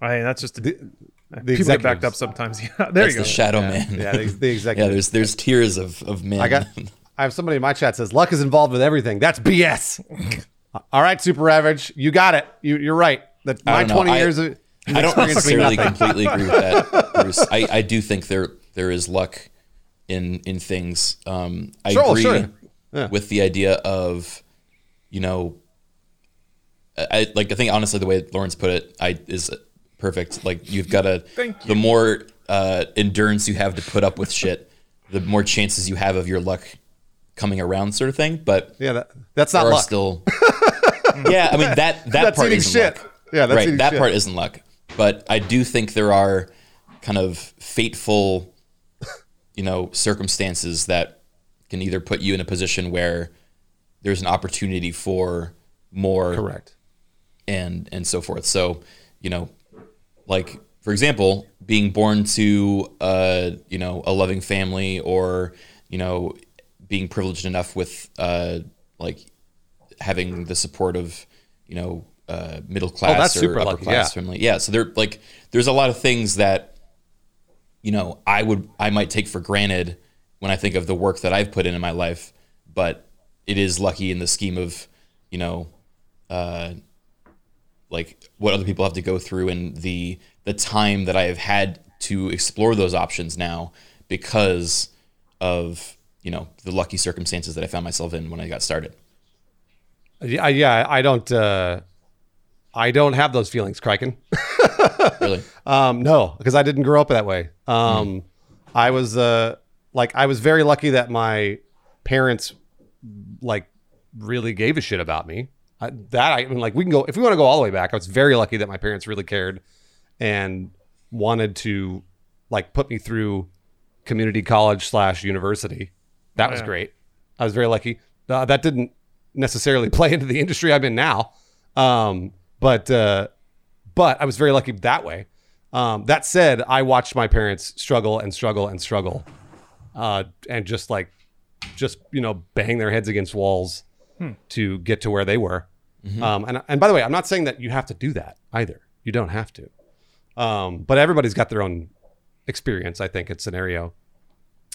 I mean, that's just The, the people get backed up sometimes. Yeah, there That's you go. the shadow man. Yeah, the, the Yeah, there's there's tiers of of men. I got. I have somebody in my chat says luck is involved with everything. That's BS. All right, super average. You got it. You, you're right. That my don't know. 20 I- years of I don't experience mean necessarily completely agree with that, Bruce. I, I do think there there is luck in in things. Um, I Sure, agree sure. Yeah. with the idea of, you know, I I- like I think honestly the way Lawrence put it, I is perfect. Like you've got to Thank you. the more uh, endurance you have to put up with shit, the more chances you have of your luck coming around, sort of thing. But Yeah, that, that's not luck. still. yeah, I mean that that That's part isn't shit. luck. Yeah, that's right. That shit. part isn't luck, but I do think there are kind of fateful, you know, circumstances that can either put you in a position where there's an opportunity for more Correct. and and so forth. So, you know, like for example, being born to uh, you know, a loving family or, you know, being privileged enough with uh like having the support of, you know, uh middle class Oh, or super upper lucky, class yeah. family. Yeah, so there like there's a lot of things that you know, I would I might take for granted when I think of the work that I've put in in my life, but it is lucky in the scheme of, you know, uh, like what other people have to go through and the the time that I have had to explore those options now because of you know the lucky circumstances that I found myself in when I got started. Yeah, yeah. I don't. Uh, I don't have those feelings, Criken. Really, Um, no, because I didn't grow up that way. Um, I was uh, like, I was very lucky that my parents like really gave a shit about me. I, that I mean, like, we can go if we want to go all the way back. I was very lucky that my parents really cared and wanted to like put me through community college slash university. That was yeah. great. I was very lucky. Uh, that didn't necessarily play into the industry I'm in now, um, but uh, but I was very lucky that way. Um, that said, I watched my parents struggle and struggle and struggle, uh, and just like, just you know, bang their heads against walls to get to where they were. Um, and and by the way, I'm not saying that you have to do that either. You don't have to. Um, but everybody's got their own experience. I think it's scenario.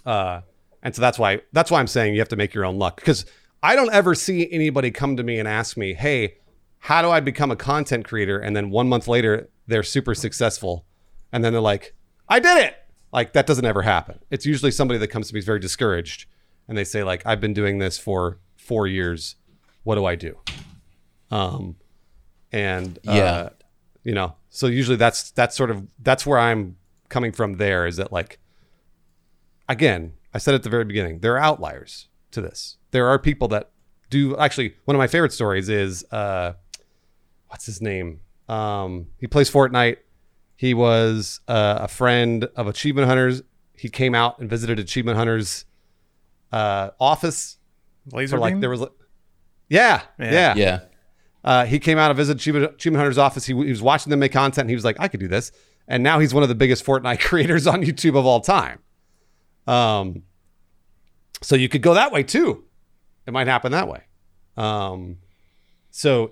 Uh, and so that's why that's why I'm saying you have to make your own luck because I don't ever see anybody come to me and ask me, "Hey, how do I become a content creator?" And then one month later, they're super successful, and then they're like, "I did it!" Like that doesn't ever happen. It's usually somebody that comes to me is very discouraged, and they say like, "I've been doing this for four years. What do I do?" Um, and uh, Yeah. you know, so usually that's that's sort of that's where I'm coming from. There is that like again, I said at the very beginning, there are outliers to this. There are people that do actually one of my favorite stories is uh what's his name? Um he plays Fortnite. He was uh, a friend of Achievement Hunters. He came out and visited Achievement Hunters uh office Laser for like beam? there was yeah, Yeah. yeah. Uh, he came out visited Achievement Achievement Hunter's office. He, he was watching them make content. And he was like, I could do this. And now he's one of the biggest Fortnite creators on YouTube of all time. Um, so you could go that way too. It might happen that way. Um, so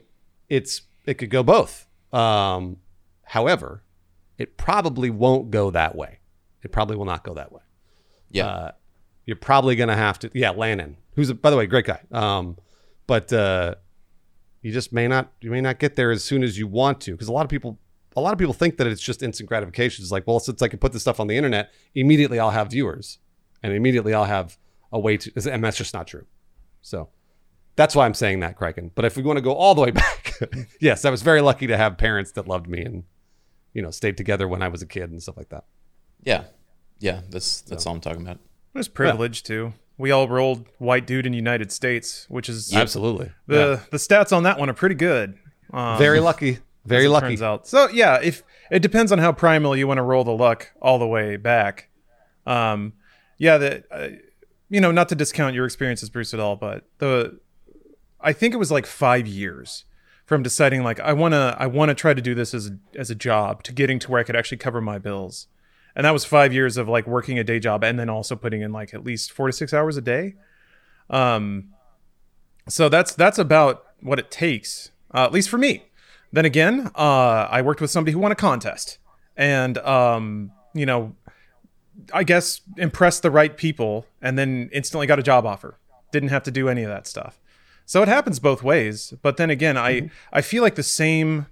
it's it could go both. Um, however, it probably won't go that way. It probably will not go that way. Yeah. Uh, you're probably gonna have to, yeah, Lannan, who's a, by the way, great guy. Um, but uh, you just may not, you may not get there as soon as you want to, because a lot of people, a lot of people think that it's just instant gratification. It's like, well, since I can put this stuff on the internet, immediately I'll have viewers, and immediately I'll have a way to, and that's just not true. So that's why I'm saying that, Criken. But if we want to go all the way back, yes, I was very lucky to have parents that loved me and you know stayed together when I was a kid and stuff like that. yeah. Yeah. That's that's all I'm talking about. It was privilege too. We all rolled white dude in the United States, which is Absolutely, the the stats on that one are pretty good. Um, very lucky, very lucky. Turns out. So yeah, if it depends on how primal you want to roll the luck all the way back. Um, yeah, that uh, you know, not to discount your experiences, Bruce, at all, but the I think it was like five years from deciding like I wanna I wanna try to do this as a, as a job to getting to where I could actually cover my bills, and that was five years of like working a day job and then also putting in like at least four to six hours a day. Um, so that's that's about what it takes, uh, at least for me. Then again, uh, I worked with somebody who won a contest, and um, you know, I guess impressed the right people, and then instantly got a job offer. Didn't have to do any of that stuff. So it happens both ways. But then again, I I feel like the same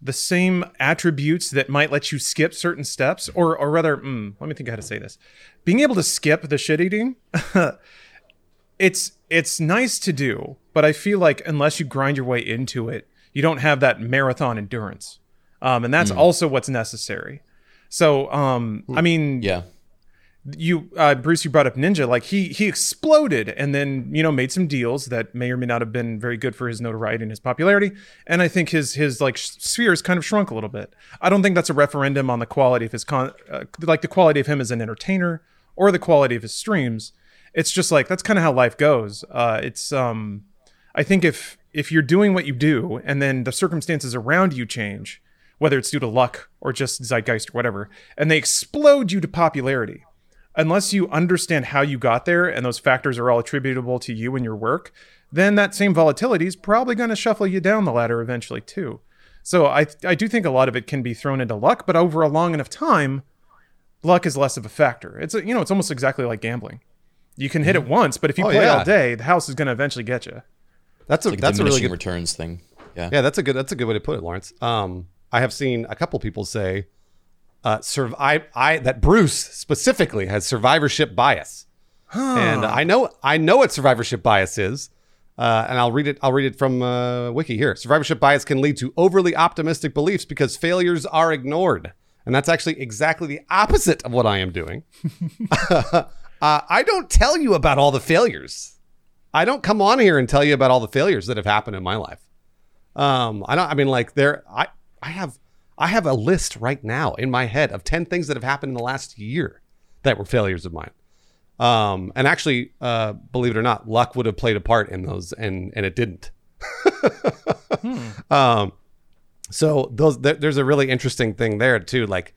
the same attributes that might let you skip certain steps, or or rather, mm, let me think how to say this. Being able to skip the shit eating, it's it's nice to do, but I feel like unless you grind your way into it, you don't have that marathon endurance, um, and that's also what's necessary. So, um, I mean, Yeah. You uh, Bruce, you brought up Ninja. Like he he exploded and then you know made some deals that may or may not have been very good for his notoriety and his popularity. And I think his his like sphere has kind of shrunk a little bit. I don't think that's a referendum on the quality of his con uh, like the quality of him as an entertainer or the quality of his streams. It's just like that's kind of how life goes. Uh, it's um, I think if if you're doing what you do and then the circumstances around you change, whether it's due to luck or just zeitgeist or whatever, and they explode you to popularity, unless you understand how you got there and those factors are all attributable to you and your work, then that same volatility is probably going to shuffle you down the ladder eventually too. So I I do think a lot of it can be thrown into luck, but over a long enough time, luck is less of a factor. It's a, you know it's almost exactly like gambling. You can hit it once, but if you Oh, play yeah. all day, the house is going to eventually get you. That's a Like that's a really good returns thing. Yeah. yeah. That's a good that's a good way to put it, Lawrence. Um, I have seen a couple people say, uh, surv- I, I that Bruce specifically has survivorship bias, and I know I know what survivorship bias is. Uh, and I'll read it. I'll read it from uh, Wiki here. Survivorship bias can lead to overly optimistic beliefs because failures are ignored, and that's actually exactly the opposite of what I am doing. uh, I don't tell you about all the failures. I don't come on here and tell you about all the failures that have happened in my life. Um, I don't. I mean, like there. I I have I have a list right now in my head of ten things that have happened in the last year that were failures of mine. Um, and actually, uh, believe it or not, luck would have played a part in those, and and it didn't. Um, so those there, there's a really interesting thing there too. Like,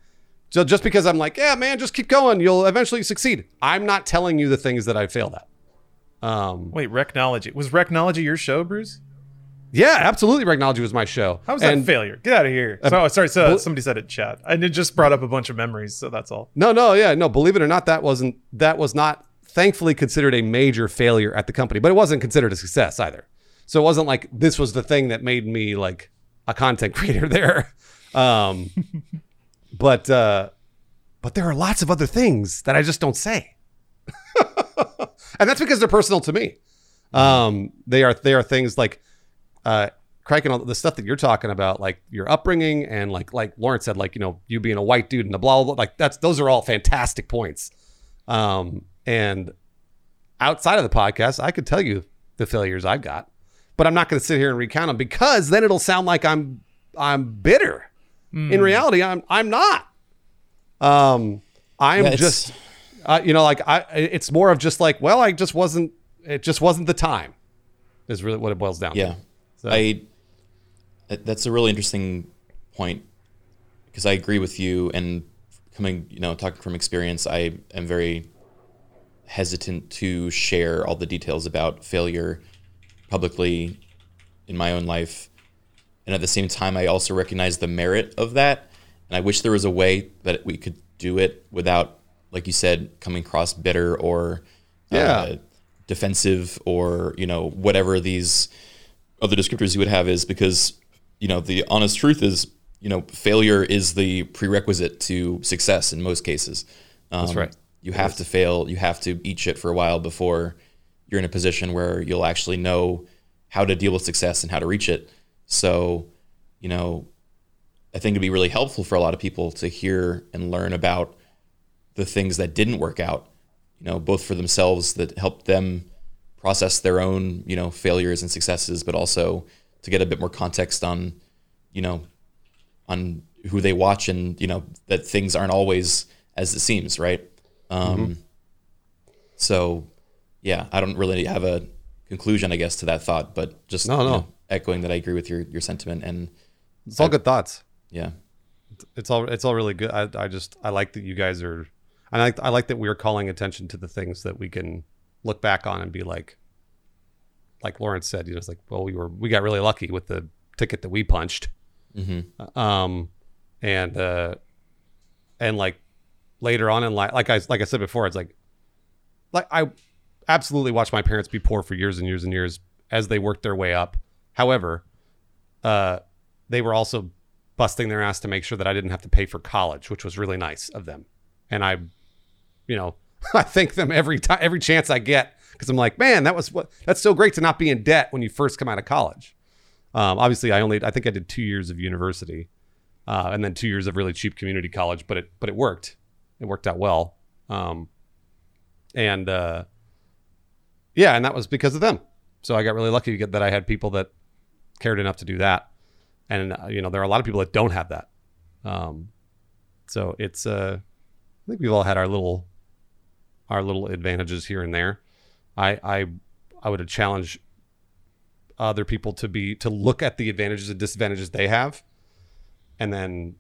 so just because I'm like, yeah, man, just keep going, you'll eventually succeed. I'm not telling you the things that I failed at. Um, Wait, Recnology was Recnology your show, Bruce? Yeah, absolutely. Recnology was my show. How was that And- a failure? Get out of here. so, sorry, so somebody said it in chat. And it just brought up a bunch of memories, so that's all. No, no, yeah, no. Believe it or not, that wasn't that was not thankfully considered a major failure at the company, but it wasn't considered a success either. So it wasn't like this was the thing that made me like a content creator there. Um, but uh, but there are lots of other things that I just don't say, and that's because they're personal to me. Um, they are they are things like uh, Criken, all the stuff that you're talking about, like your upbringing and like like Lawrence said, like you know you being a white dude and the blah blah, blah like that's those are all fantastic points. Um, and outside of the podcast, I could tell you the failures I've got, but I'm not going to sit here and recount them because then it'll sound like I'm I'm bitter. In reality, I'm I'm not. Um, I'm Yeah, just, uh, you know, like I. It's more of just like, well, I just wasn't. It just wasn't the time. Is really what it boils down Yeah. to. So- I That's a really interesting point because I agree with you. And coming, you know, talking from experience, I am very hesitant to share all the details about failure publicly in my own life. And at the same time, I also recognize the merit of that. And I wish there was a way that we could do it without, like you said, coming across bitter or Yeah. uh, defensive or, you know, whatever these other descriptors you would have is because, you know, the honest truth is, you know, failure is the prerequisite to success in most cases. Um, That's right. You have to fail. You have to eat shit for a while before you're in a position where you'll actually know how to deal with success and how to reach it. So, you know, I think it'd be really helpful for a lot of people to hear and learn about the things that didn't work out, you know, both for themselves that helped them process their own, you know, failures and successes, but also to get a bit more context on, you know, on who they watch and, you know, that things aren't always as it seems, right? Um, So, yeah, I don't really have a conclusion, I guess, to that thought, but just No, you no. know, echoing that I agree with your your sentiment and It's all good thoughts. yeah, It's all it's all really good. I, I just I like that you guys are. I like I like that we're calling attention to the things that we can look back on and be like, like Lawrence said, you know, it's like, well, we were we got really lucky with the ticket that we punched, um, and uh, and like later on in life, like I like I said before, it's like, like I absolutely watched my parents be poor for years and years and years as they worked their way up. However, uh, they were also busting their ass to make sure that I didn't have to pay for college, which was really nice of them. And I, you know, I thank them every time, every chance I get because I'm like, man, that was what that's so great to not be in debt when you first come out of college. Um, obviously, I only I think I did two years of university, uh, and then two years of really cheap community college, but it but it worked. It worked out well. Um, and uh, yeah, and that was because of them. So I got really lucky get that I had people that cared enough to do that and uh, you know there are a lot of people that don't have that um so it's uh i think we've all had our little our little advantages here and there i i i would challenge other people to be to look at the advantages and disadvantages they have and then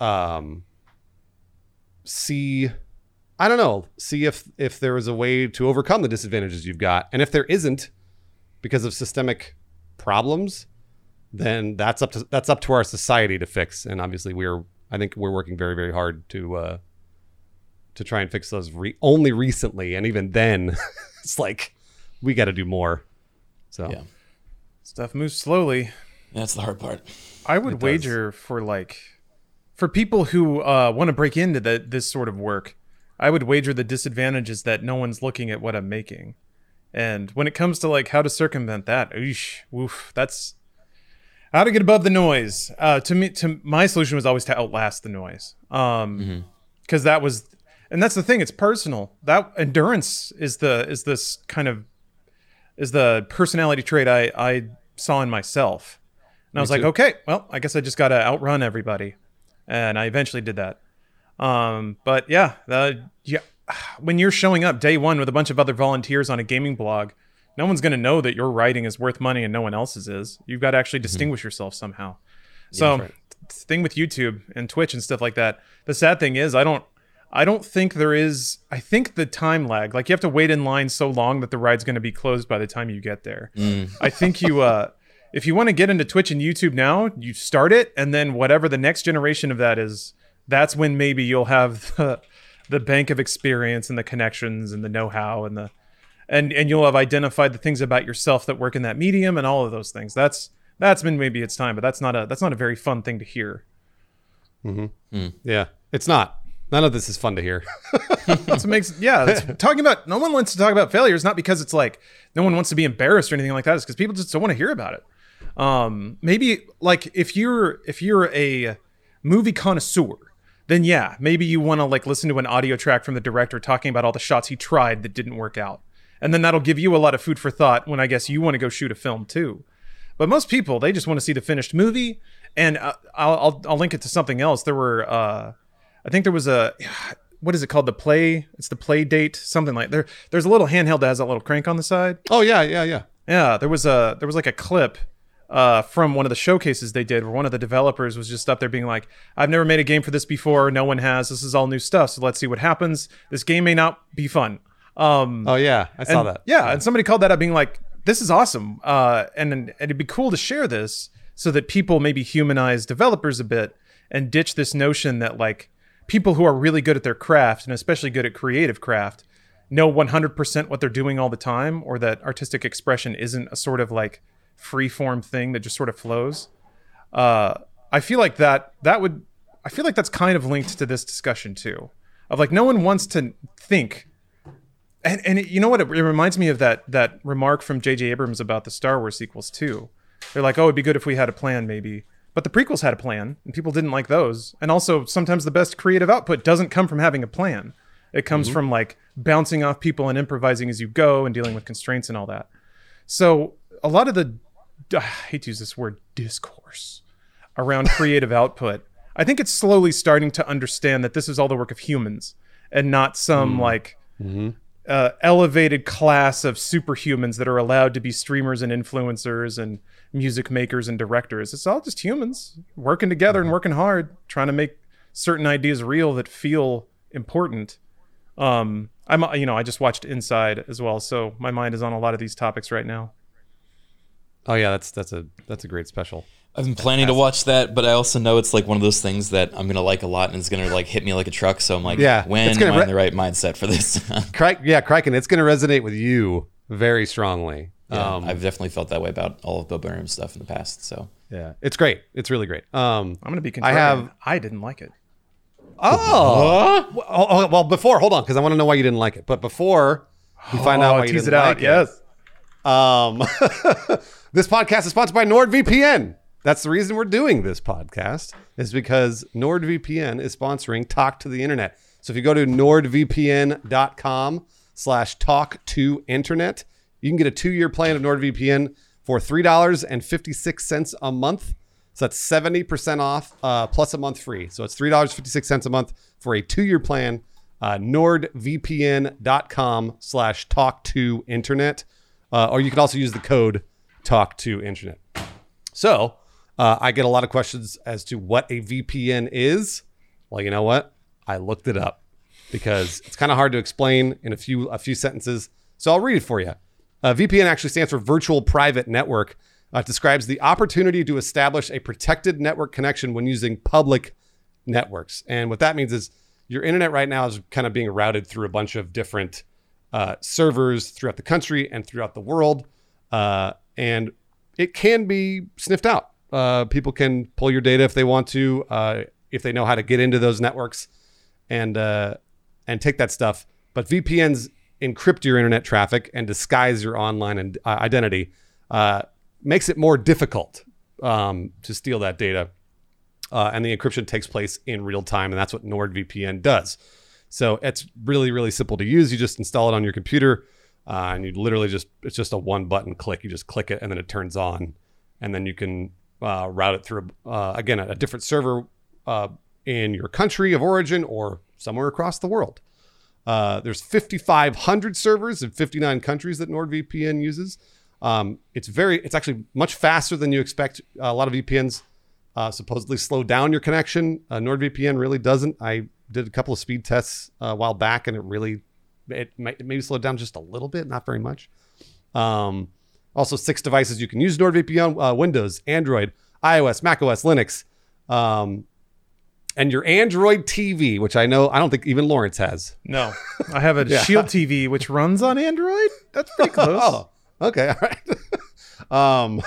um see i don't know see if if there is a way to overcome the disadvantages you've got and if there isn't because of systemic problems then that's up to that's up to our society to fix. And obviously, we're I think we're working very very hard to uh, to try and fix those. Re- only recently, and even then, it's like we got to do more. So yeah, Stuff moves slowly. that's the hard part. I would wager for like for people who uh, want to break into the, this sort of work, I would wager the disadvantage is that no one's looking at what I'm making. And when it comes to like how to circumvent that, oosh, woof, that's how to get above the noise. Uh, to me, to my solution was always to outlast the noise. Um, because that was, and that's the thing. It's personal. That endurance is the is this kind of is the personality trait I I saw in myself. And I was like, okay, well, I guess I just got to outrun everybody. And I eventually did that. Um, but yeah, the, yeah, when you're showing up day one with a bunch of other volunteers on a gaming blog, no one's going to know that your writing is worth money and no one else's is. You've got to actually distinguish yourself somehow. So, right. thing with YouTube and Twitch and stuff like that. The sad thing is, I don't, I don't think there is. I think the time lag, like you have to wait in line so long that the ride's going to be closed by the time you get there. I think you, uh, if you want to get into Twitch and YouTube now, you start it, and then whatever the next generation of that is, that's when maybe you'll have the, the bank of experience and the connections and the know-how and the and and you'll have identified the things about yourself that work in that medium and all of those things. That's that's been maybe it's time, but that's not a that's not a very fun thing to hear. mm-hmm yeah, it's not. None of this is fun to hear. That's what makes yeah. Talking about no one wants to talk about failures, not because it's like no one wants to be embarrassed or anything like that. It's because people just don't want to hear about it. Um, maybe like if you're if you're a movie connoisseur, then yeah, maybe you want to like listen to an audio track from the director talking about all the shots he tried that didn't work out, and then that'll give you a lot of food for thought when I guess you want to go shoot a film too. But most people they just want to see the finished movie, and uh, I'll, I'll I'll link it to something else. There were uh, I think there was a what is it called the play? It's the Playdate something like there. There's a little handheld that has that little crank on the side. oh yeah, yeah, yeah. Yeah, there was a there was like a clip uh, from one of the showcases they did, where one of the developers was just up there being like, "I've never made a game for this before. No one has. This is all new stuff. So let's see what happens. This game may not be fun." Um, Oh yeah, I saw and- that. Yeah, and somebody called that up, being like, "This is awesome," uh, and and it'd be cool to share this so that people maybe humanize developers a bit and ditch this notion that like people who are really good at their craft and especially good at creative craft know 100% what they're doing all the time, or that artistic expression isn't a sort of like free form thing that just sort of flows. Uh, I feel like that that would I feel like that's kind of linked to this discussion too, of like no one wants to think and and it, you know what? It, it reminds me of that that remark from J.J. Abrams about the Star Wars sequels too. They're like, oh, it'd be good if we had a plan, maybe. But the prequels had a plan, and people didn't like those. And also, sometimes the best creative output doesn't come from having a plan. It comes mm-hmm. from like bouncing off people and improvising as you go and dealing with constraints and all that. So a lot of the I hate to use this word discourse around creative output. I think it's slowly starting to understand that this is all the work of humans and not some mm. like mm-hmm. Uh, elevated class of superhumans that are allowed to be streamers and influencers and music makers and directors. It's all just humans working together and working hard, trying to make certain ideas real that feel important. Um, I'm, you know, I just watched Inside as well, so my mind is on a lot of these topics right now. Oh yeah, that's that's a that's a great special. I've been planning to watch that, but I also know it's like one of those things that I'm gonna like a lot, and it's gonna like hit me like a truck. So I'm like, Yeah, when it's am gonna I re- in the right mindset for this? Crike, yeah, Criken, it's going to resonate with you very strongly. Yeah, um, I've definitely felt that way about all of Bo Burnham stuff in the past. So yeah, it's great. It's really great. Um, I'm gonna be Contrarian. I have- I didn't like it. oh, well, oh, well, before, hold on, because I want to know why you didn't like it. But before we find out Oh, why you didn't it out. like it, yes. Um, this podcast is sponsored by NordVPN. That's the reason we're doing this podcast is because NordVPN is sponsoring Talk to the Internet. So if you go to nordvpn.com slash talk to internet, you can get a two-year plan of NordVPN for $3.56 a month. So that's 70% off uh, plus a month free. So it's $3.56 a month for a two-year plan. Uh, nordvpn.com slash talk to internet. Uh, or you can also use the code talk to internet. So uh, I get a lot of questions as to what a VPN is. Well, you know what? I looked it up because it's kind of hard to explain in a few a few sentences. So I'll read it for you. Uh, VPN actually stands for Virtual Private Network. Uh, it describes the opportunity to establish a protected network connection when using public networks. And what that means is your internet right now is kind of being routed through a bunch of different uh, servers throughout the country and throughout the world. Uh, and it can be sniffed out. Uh, people can pull your data if they want to, uh, if they know how to get into those networks and uh, and take that stuff. But VPNs encrypt your internet traffic and disguise your online and, uh, identity. Uh, makes it more difficult um, to steal that data. Uh, and the encryption takes place in real time, and that's what NordVPN does. So it's really, really simple to use. You just install it on your computer, uh, and you literally just it's just a one button click. You just click it, and then it turns on, and then you can uh, route it through uh, again a, different server uh, in your country of origin or somewhere across the world. Uh, there's 5,500 servers in 59 countries that NordVPN uses. Um, it's very, it's actually much faster than you expect. a lot of VPNs uh, supposedly slow down your connection. Uh, NordVPN really doesn't. I did a couple of speed tests uh, a while back, and it really, it, may, it maybe slowed down just a little bit, not very much. Um, also, six devices you can use NordVPN: uh, Windows, Android, iOS, macOS, Linux, um, and your Android TV, which I know I don't think even Lawrence has. No, I have a Shield TV which runs on Android. That's pretty close. Oh, okay, all right. um,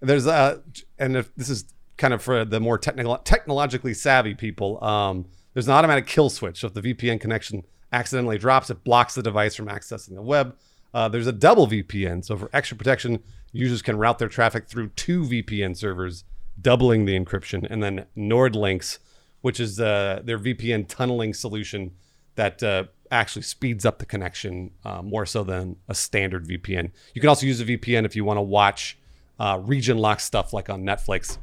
there's uh, and if this is kind of for the more technical, technologically savvy people. Um, there's an automatic kill switch. So if the VPN connection accidentally drops, it blocks the device from accessing the web. Uh, there's a double VPN. So for extra protection, users can route their traffic through two VPN servers, doubling the encryption. And then NordLynx, which is uh, their VPN tunneling solution that uh, actually speeds up the connection uh, more so than a standard VPN. You can also use a VPN if you want to watch uh, region lock stuff like on Netflix.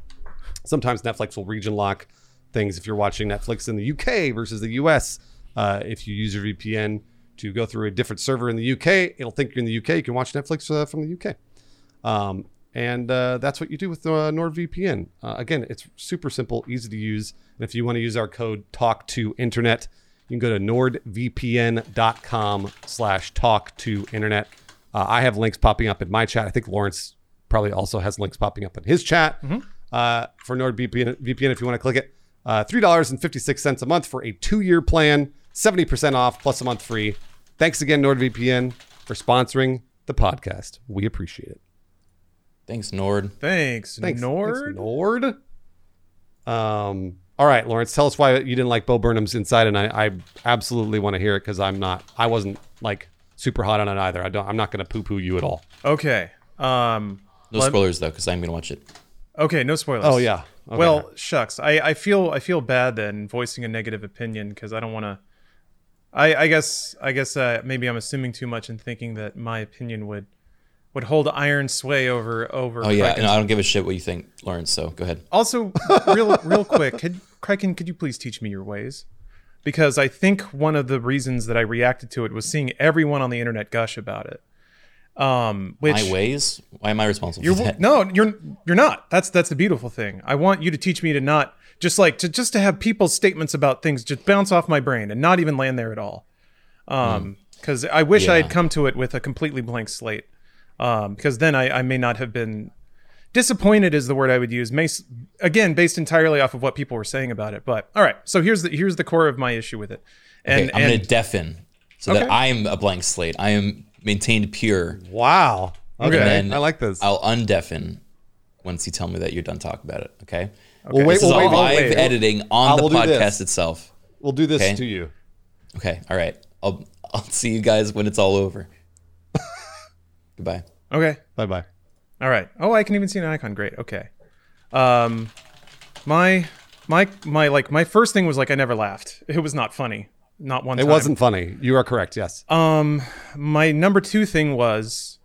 Sometimes Netflix will region lock things if you're watching Netflix in the UK versus the US. Uh, if you use your VPN to go through a different server in the UK, it'll think you're in the UK. You can watch Netflix uh, from the UK. Um, And uh, that's what you do with uh, NordVPN. Uh, again, it's super simple, easy to use. And if you want to use our code Talk to Internet, you can go to nordvpn.com slash talk to internet. Uh, I have links popping up in my chat. I think Lawrence probably also has links popping up in his chat uh, for NordVPN. VPN, if you want to click it, uh, three dollars and fifty six cents a month for a two year plan, seventy percent off plus a month free. Thanks again, NordVPN, for sponsoring the podcast. We appreciate it. Thanks, Nord. Thanks, Thanks, Nord. Thanks, Nord. Um. All right, Lawrence, tell us why you didn't like Bo Burnham's Inside, and I, I absolutely want to hear it because I'm not. I wasn't like super hot on it either. I don't. I'm not going to poo poo you at all. Okay. Um. No let- spoilers though, because I'm gonna watch it. Okay, no spoilers. Oh yeah. Okay. Well, shucks. I, I feel I feel bad then voicing a negative opinion because I don't want to. I I guess I guess uh, maybe I'm assuming too much and thinking that my opinion would would hold iron sway over over. Oh yeah, Criken's. no, I don't give a shit what you think, Lawrence. So go ahead. Also, real real quick, could Criken, could you please teach me your ways? Because I think one of the reasons that I reacted to it was seeing everyone on the internet gush about it. Um, which My ways? Why am I responsible You're for that? no, you're you're not. That's that's the beautiful thing. I want you to teach me to not just like to just to have people's statements about things just bounce off my brain and not even land there at all. Um, because I wish I had come to it with a completely blank slate. Um, because then I, I may not have been disappointed is the word I would use. Mas- again, based entirely off of what people were saying about it. But all right, so here's the here's the core of my issue with it. And, Okay, I'm and gonna deafen so Okay. that I'm a blank slate. I am maintained pure. wow. Okay. And then I like this. I'll undeafen once you tell me that you're done talking about it. Okay. Well, wait, This is well, all wait, live wait, wait. editing I on the will do this. podcast itself. We'll do this Okay. to you. Okay. All right. I'll I'll see you guys when it's all over. Goodbye. okay. Bye bye. All right. Oh, I can even see an icon. Great. Okay. Um, my my my like my first thing was like I never laughed. It was not funny. Not one. It time. wasn't funny. You are correct. Yes. Um, my number two thing was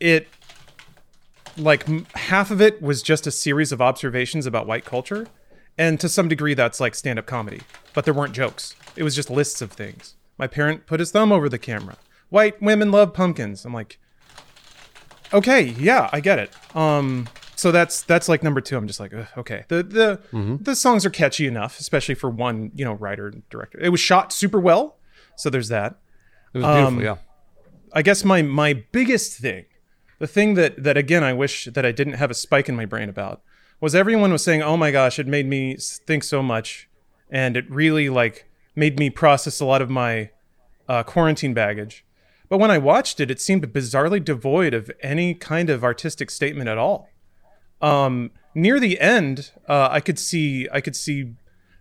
it. Like half of it was just a series of observations about white culture, and to some degree that's like stand-up comedy. But there weren't jokes. It was just lists of things. My parent put his thumb over the camera. White women love pumpkins. I'm like, okay, yeah, I get it. Um, so that's that's like number two. I'm just like, okay. The the the songs are catchy enough, especially for one you know writer and director. It was shot super well, so there's that. It was beautiful. um, yeah. I guess my my biggest thing, the thing that that again I wish that I didn't have a spike in my brain about, was everyone was saying, "Oh my gosh, it made me think so much," and it really like made me process a lot of my uh, quarantine baggage. But when I watched it, it seemed bizarrely devoid of any kind of artistic statement at all. Um, near the end, uh, I could see I could see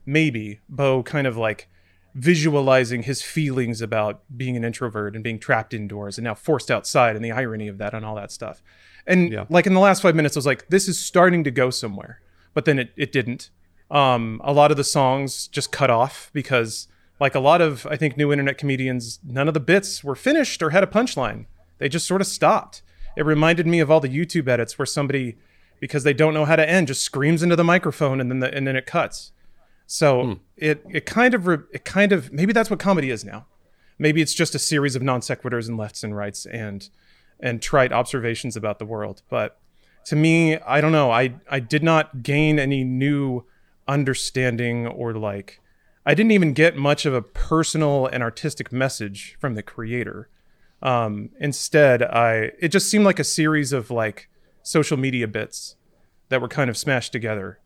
maybe Bo kind of like visualizing his feelings about being an introvert and being trapped indoors and now forced outside and the irony of that and all that stuff. And Yeah. like in the last five minutes, I was like, this is starting to go somewhere. But then it, it didn't. Um, a lot of the songs just cut off because, like a lot of, I think, new internet comedians, none of the bits were finished or had a punchline. They just sort of stopped. It reminded me of all the YouTube edits where somebody, because they don't know how to end, just screams into the microphone and then the, and then it cuts. So it it kind of re- it kind of maybe that's what comedy is now. Maybe it's just a series of non sequiturs and lefts and rights and and trite observations about the world. But to me, I don't know. I I did not gain any new understanding or like I didn't even get much of a personal and artistic message from the creator. Um, instead, I it just seemed like a series of like social media bits that were kind of smashed together.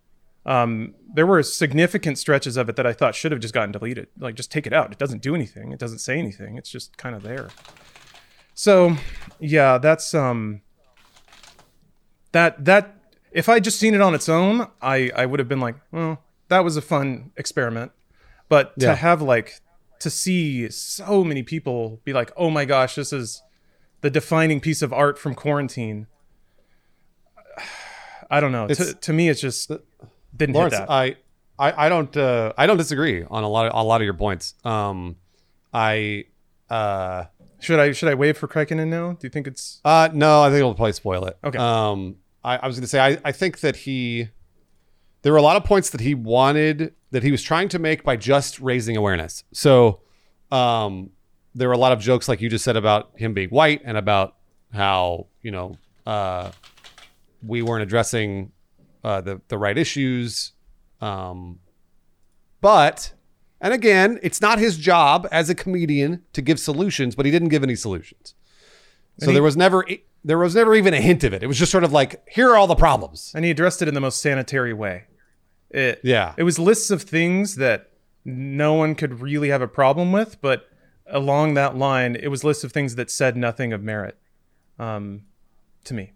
Um, there were significant stretches of it that I thought should have just gotten deleted. Like, just take it out. It doesn't do anything. It doesn't say anything. It's just kind of there. So, yeah, that's um, that that if I just seen it on its own, I I would have been like, well, that was a fun experiment. But to Yeah. have like to see so many people be like, oh my gosh, this is the defining piece of art from quarantine. I don't know. To, to me, it's just didn't Lawrence, hit that. I, I, I don't, uh, I don't disagree on a lot of a lot of your points. Um, I, uh, should I should I wave for Criken now? Do you think it's uh, no, I think it'll probably spoil it. Okay. Um, I, I was going to say, I, I think that he, there were a lot of points that he wanted that he was trying to make by just raising awareness. So, um, there were a lot of jokes like you just said about him being white and about how you know, uh, we weren't addressing uh, the the right issues. Um, but and again, it's not his job as a comedian to give solutions, but he didn't give any solutions. So he- there was never there was never even a hint of it. It was just sort of like here are all the problems. and he addressed it in the most sanitary way. It Yeah. It was lists of things that no one could really have a problem with, but along that line, it was lists of things that said nothing of merit. Um, to me,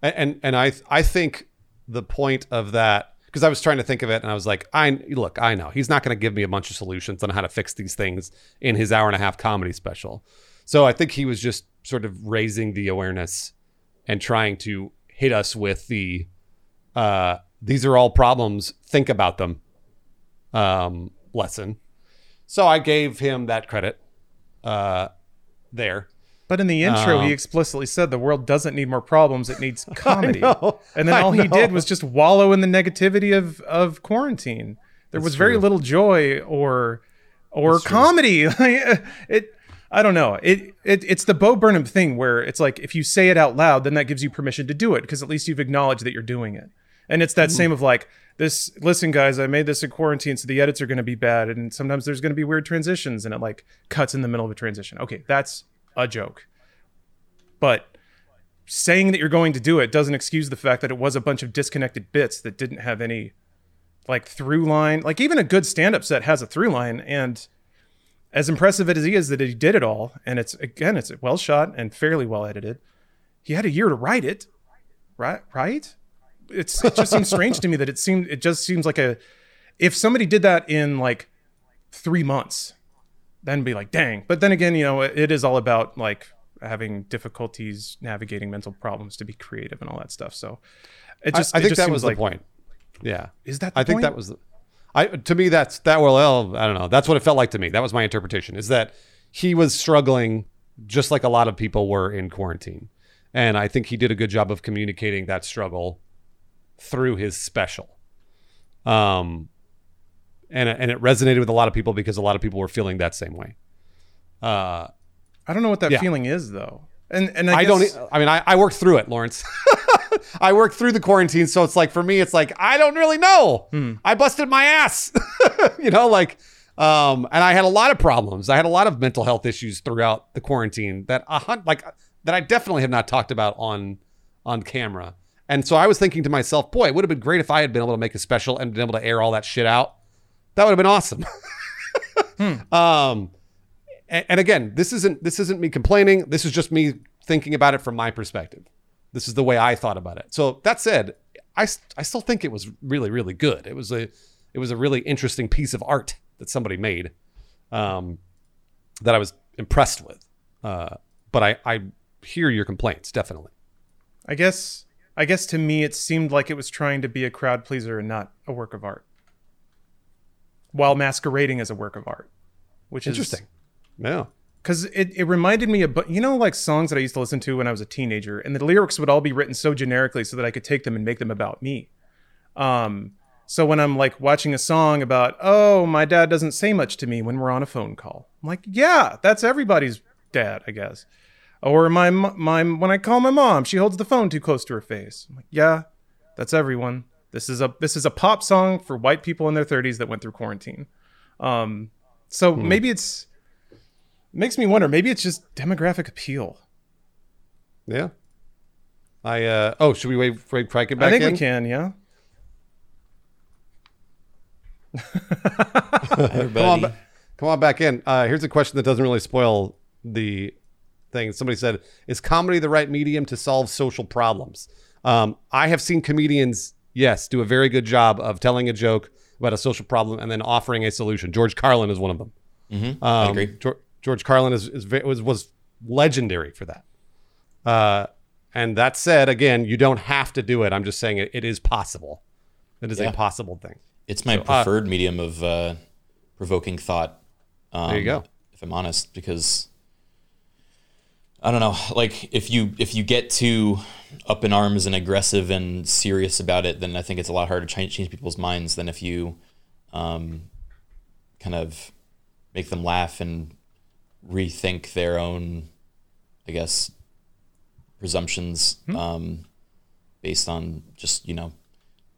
And and, and I I think the point of that because I was trying to think of it and I was like, I look, I know he's not going to give me a bunch of solutions on how to fix these things in his hour and a half comedy special. So I think he was just sort of raising the awareness and trying to hit us with the uh, these are all problems. Think about them um, lesson. So I gave him that credit uh, there. But in the intro, Um, he explicitly said the world doesn't need more problems; it needs comedy. know, and then I all he did was just wallow in the negativity of of quarantine. There was very true. little joy or or comedy. it. I don't know. It, it it's the Bo Burnham thing where it's like if you say it out loud, then that gives you permission to do it because at least you've acknowledged that you're doing it. And it's that same of like this. Listen, guys, I made this in quarantine, so the edits are going to be bad, and sometimes there's going to be weird transitions, and it like cuts in the middle of a transition. Okay, that's a joke. But saying that you're going to do it doesn't excuse the fact that it was a bunch of disconnected bits that didn't have any like through line. Like even a good stand-up set has a through line, and as impressive as he is that he did it all, and it's again it's well shot and fairly well edited. He had a year to write it, right? Right? It's it just seems strange to me that it seemed it just seems like a if somebody did that in like three months, then be like, dang. But then again, you know, it, it is all about like having difficulties navigating mental problems to be creative and all that stuff. So it I- just I, it think just that was like, the point. Yeah. Is that the I think point? that was the, I to me that's that well I don't know. That's what it felt like to me. That was my interpretation is that he was struggling just like a lot of people were in quarantine. And I think he did a good job of communicating that struggle through his special. Um and and it resonated with a lot of people because a lot of people were feeling that same way. Uh I don't know what that Yeah. feeling is though. And and I, I, guess, don't. I mean, I, I worked through it, Lawrence. I worked through the quarantine, so it's like for me, it's like I don't really know. Hmm. I busted my ass, you know, like, um, and I had a lot of problems. I had a lot of mental health issues throughout the quarantine that a hun- like that I definitely have not talked about on on camera. And so I was thinking to myself, boy, it would have been great if I had been able to make a special and been able to air all that shit out. That would have been awesome. Um, and, and again, this isn't this isn't me complaining. This is just me thinking about it from my perspective. This is the way I thought about it. So that said, I I still think it was really really good. It was a it was a really interesting piece of art that somebody made, um, that I was impressed with. Uh, but I I hear your complaints definitely. I guess I guess to me it seemed like it was trying to be a crowd pleaser and not a work of art. While masquerading as a work of art. Which is Interesting. Yeah. because it, it reminded me of but you know like songs that i used to listen to when i was a teenager and the lyrics would all be written so generically so that i could take them and make them about me um so when i'm like watching a song about oh my dad doesn't say much to me when we're on a phone call i'm like yeah that's everybody's dad i guess or my my when i call my mom she holds the phone too close to her face i'm like yeah that's everyone this is a this is a pop song for white people in their 30s that went through quarantine um so maybe it's makes me wonder maybe it's just demographic appeal Yeah. I uh oh, should we wait for Craig back i think in? we can yeah Come on, come on back in. Uh, here's a question that doesn't really spoil the thing. Somebody said, "Is comedy the right medium to solve social problems?" Um, I have seen comedians, yes, do a very good job of telling a joke about a social problem and then offering a solution. George Carlin is one of them. Mhm, Um, I agree. George, George Carlin is, is was was legendary for that. Uh, and that said, again, you don't have to do it. I'm just saying it, it is possible. It is Yeah. a possible thing. It's my preferred medium of uh, provoking thought. Um, There you go. If I'm honest, because I don't know, like if you if you get too up in arms and aggressive and serious about it, then I think it's a lot harder to change, change people's minds than if you um, kind of make them laugh and rethink their own, I guess, presumptions Hmm. um, based on just you know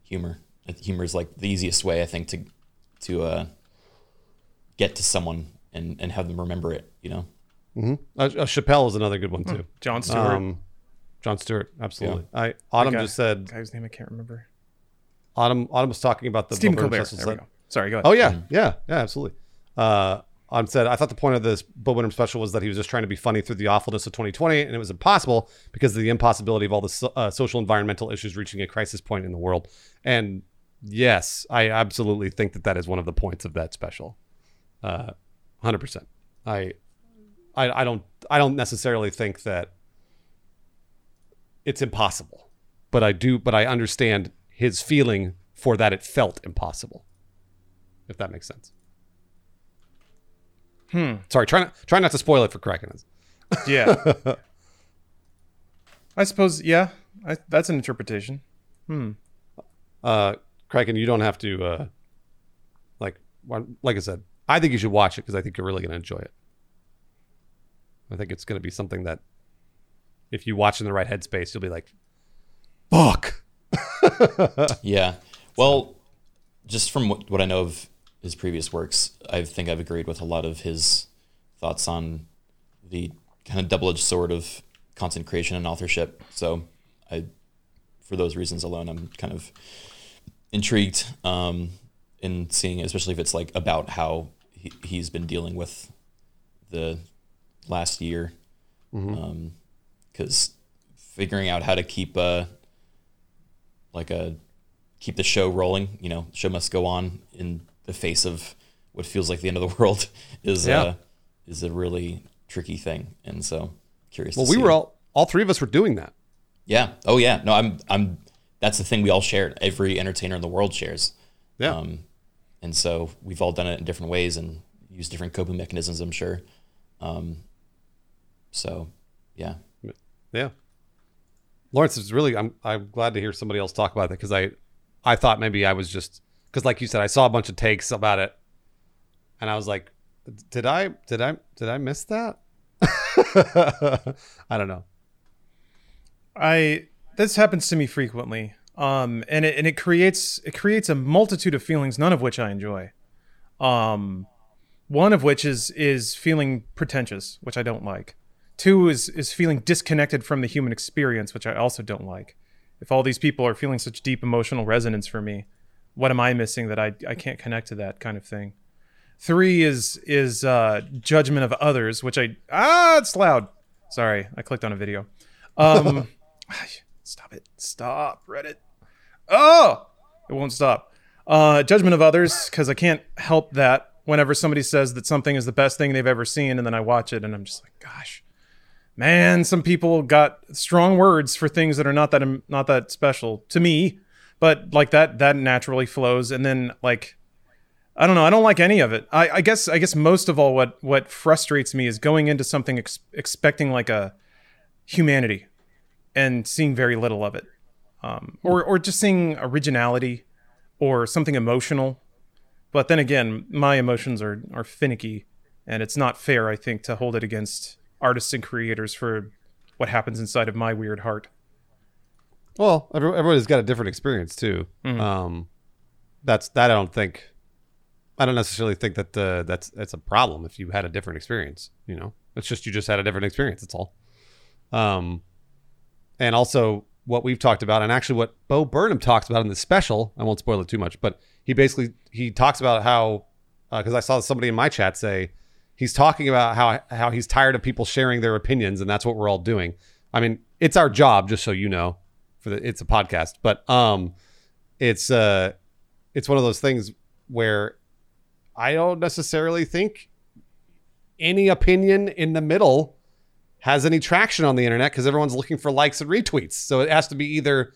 humor. Humor is like the easiest way I think to to uh, get to someone and and have them remember it. You know. Uh, uh, Chappelle is another good one too. Jon Stewart. Um, Jon Stewart, absolutely. I Autumn guy- just said guy whose name I can't remember. Autumn. Autumn was talking about the Stephen Colbert. special There we go. Sorry, go ahead. Oh yeah, yeah, yeah, absolutely. Uh, Autumn said, I thought the point of this Bo Burnham special was that he was just trying to be funny through the awfulness of 2020, and it was impossible because of the impossibility of all the so- uh, social environmental issues reaching a crisis point in the world. And yes, I absolutely think that that is one of the points of that special. Uh, Hundred percent. I, I, I don't, I don't necessarily think that it's impossible, but I do, but I understand his feeling for that it felt impossible if that makes sense. Hmm. Sorry, try not try not to spoil it for Criken. Yeah. I suppose. Yeah. I, that's an interpretation. Hmm. Uh, Criken, you don't have to. Uh, like, like I said, I think you should watch it because I think you're really going to enjoy it. I think it's going to be something that, if you watch in the right headspace, you'll be like, "Fuck." Yeah. Well, just from what, what I know of his previous works, I think I've agreed with a lot of his thoughts on the kind of double-edged sword of content creation and authorship. So, I, for those reasons alone, I'm kind of intrigued um, in seeing, especially if it's like about how he, he's been dealing with the last year, because figuring out how to keep uh, like a keep the show rolling. You know, show must go on in the face of what feels like the end of the world is Yeah. uh, is a really tricky thing. And so curious. Well, we were all all three of us were doing that. yeah. Oh yeah. No, I'm I'm. That's the thing we all shared. Every entertainer in the world shares. Yeah. Um, and so we've all done it in different ways and used different coping mechanisms. I'm sure. Um, so yeah. Yeah. Lawrence is really I'm I'm glad to hear somebody else talk about that because I I thought maybe I was just because like you said I saw a bunch of takes about it and I was like did I did I did I miss that? I don't know. I this happens to me frequently. Um and it and it creates it creates a multitude of feelings none of which I enjoy. Um one of which is is feeling pretentious, which I don't like. Two is is feeling disconnected from the human experience, which I also don't like. If all these people are feeling such deep emotional resonance for me, what am I missing that I I can't connect to that kind of thing? Three is is uh, judgment of others, which I ah, it's loud. Sorry, I clicked on a video. Um, stop it! Stop Reddit. Oh, it won't stop. Uh, judgment of others because I can't help that. Whenever somebody says that something is the best thing they've ever seen, and then I watch it, and I'm just like, gosh, man, some people got strong words for things that are not that not that special to me, but like that that naturally flows, and then like I don't know. I don't like any of it. I, I guess. I guess most of all, what what frustrates me is going into something ex- expecting like a humanity, and seeing very little of it, um, or or just seeing originality, or something emotional. But then again, my emotions are are finicky, and it's not fair. I think to hold it against artists and creators for what happens inside of my weird heart. Well, every- everybody's got a different experience too. Um, that's that. I don't think. I don't necessarily think that uh, that's that's a problem if you had a different experience. You know, it's just you just had a different experience. That's all. Um, and also what we've talked about, and actually what Bo Burnham talks about in the special. I won't spoil it too much, but he basically he talks about how because I saw somebody in my chat say he's talking about how how he's tired of people sharing their opinions, and that's what we're all doing. I mean, it's our job, just so you know, for the it's a podcast, but um, it's uh, it's one of those things where I don't necessarily think any opinion in the middle has any traction on the internet because everyone's looking for likes and retweets. So it has to be either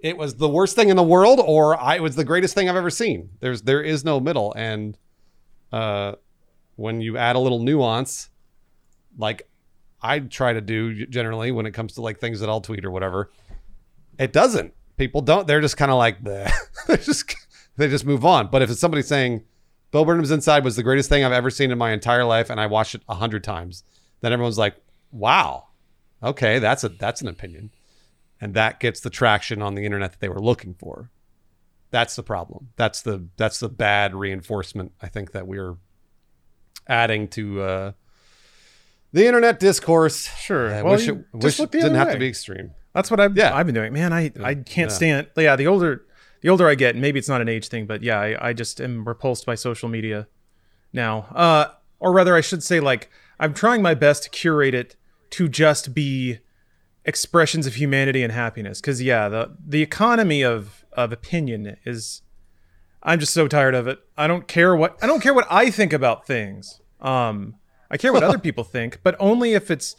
it was the worst thing in the world or I it was the greatest thing I've ever seen. There's there is no middle, and uh, when you add a little nuance, like I try to do generally when it comes to like things that I'll tweet or whatever, it doesn't. People don't. They're just kind of like they just they just move on. But if it's somebody saying Bill Burnham's Inside was the greatest thing I've ever seen in my entire life, and I watched it a hundred times, then everyone's like, "Wow, okay, that's a that's an opinion." and that gets the traction on the internet that they were looking for. That's the problem. That's the that's the bad reinforcement I think that we're adding to uh, the internet discourse. Sure. I Well, wish it, wish didn't have way. to be extreme. That's what I've Yeah. I've been doing. Man, I I can't Yeah. stand. Yeah, the older the older I get, maybe it's not an age thing, but yeah, I, I just am repulsed by social media now. Uh, or rather, I should say, like I'm trying my best to curate it to just be expressions of humanity and happiness. Because yeah, the the economy of of opinion is. I'm just so tired of it. I don't care what I don't care what I think about things. Um, I care what other people think, but only if it's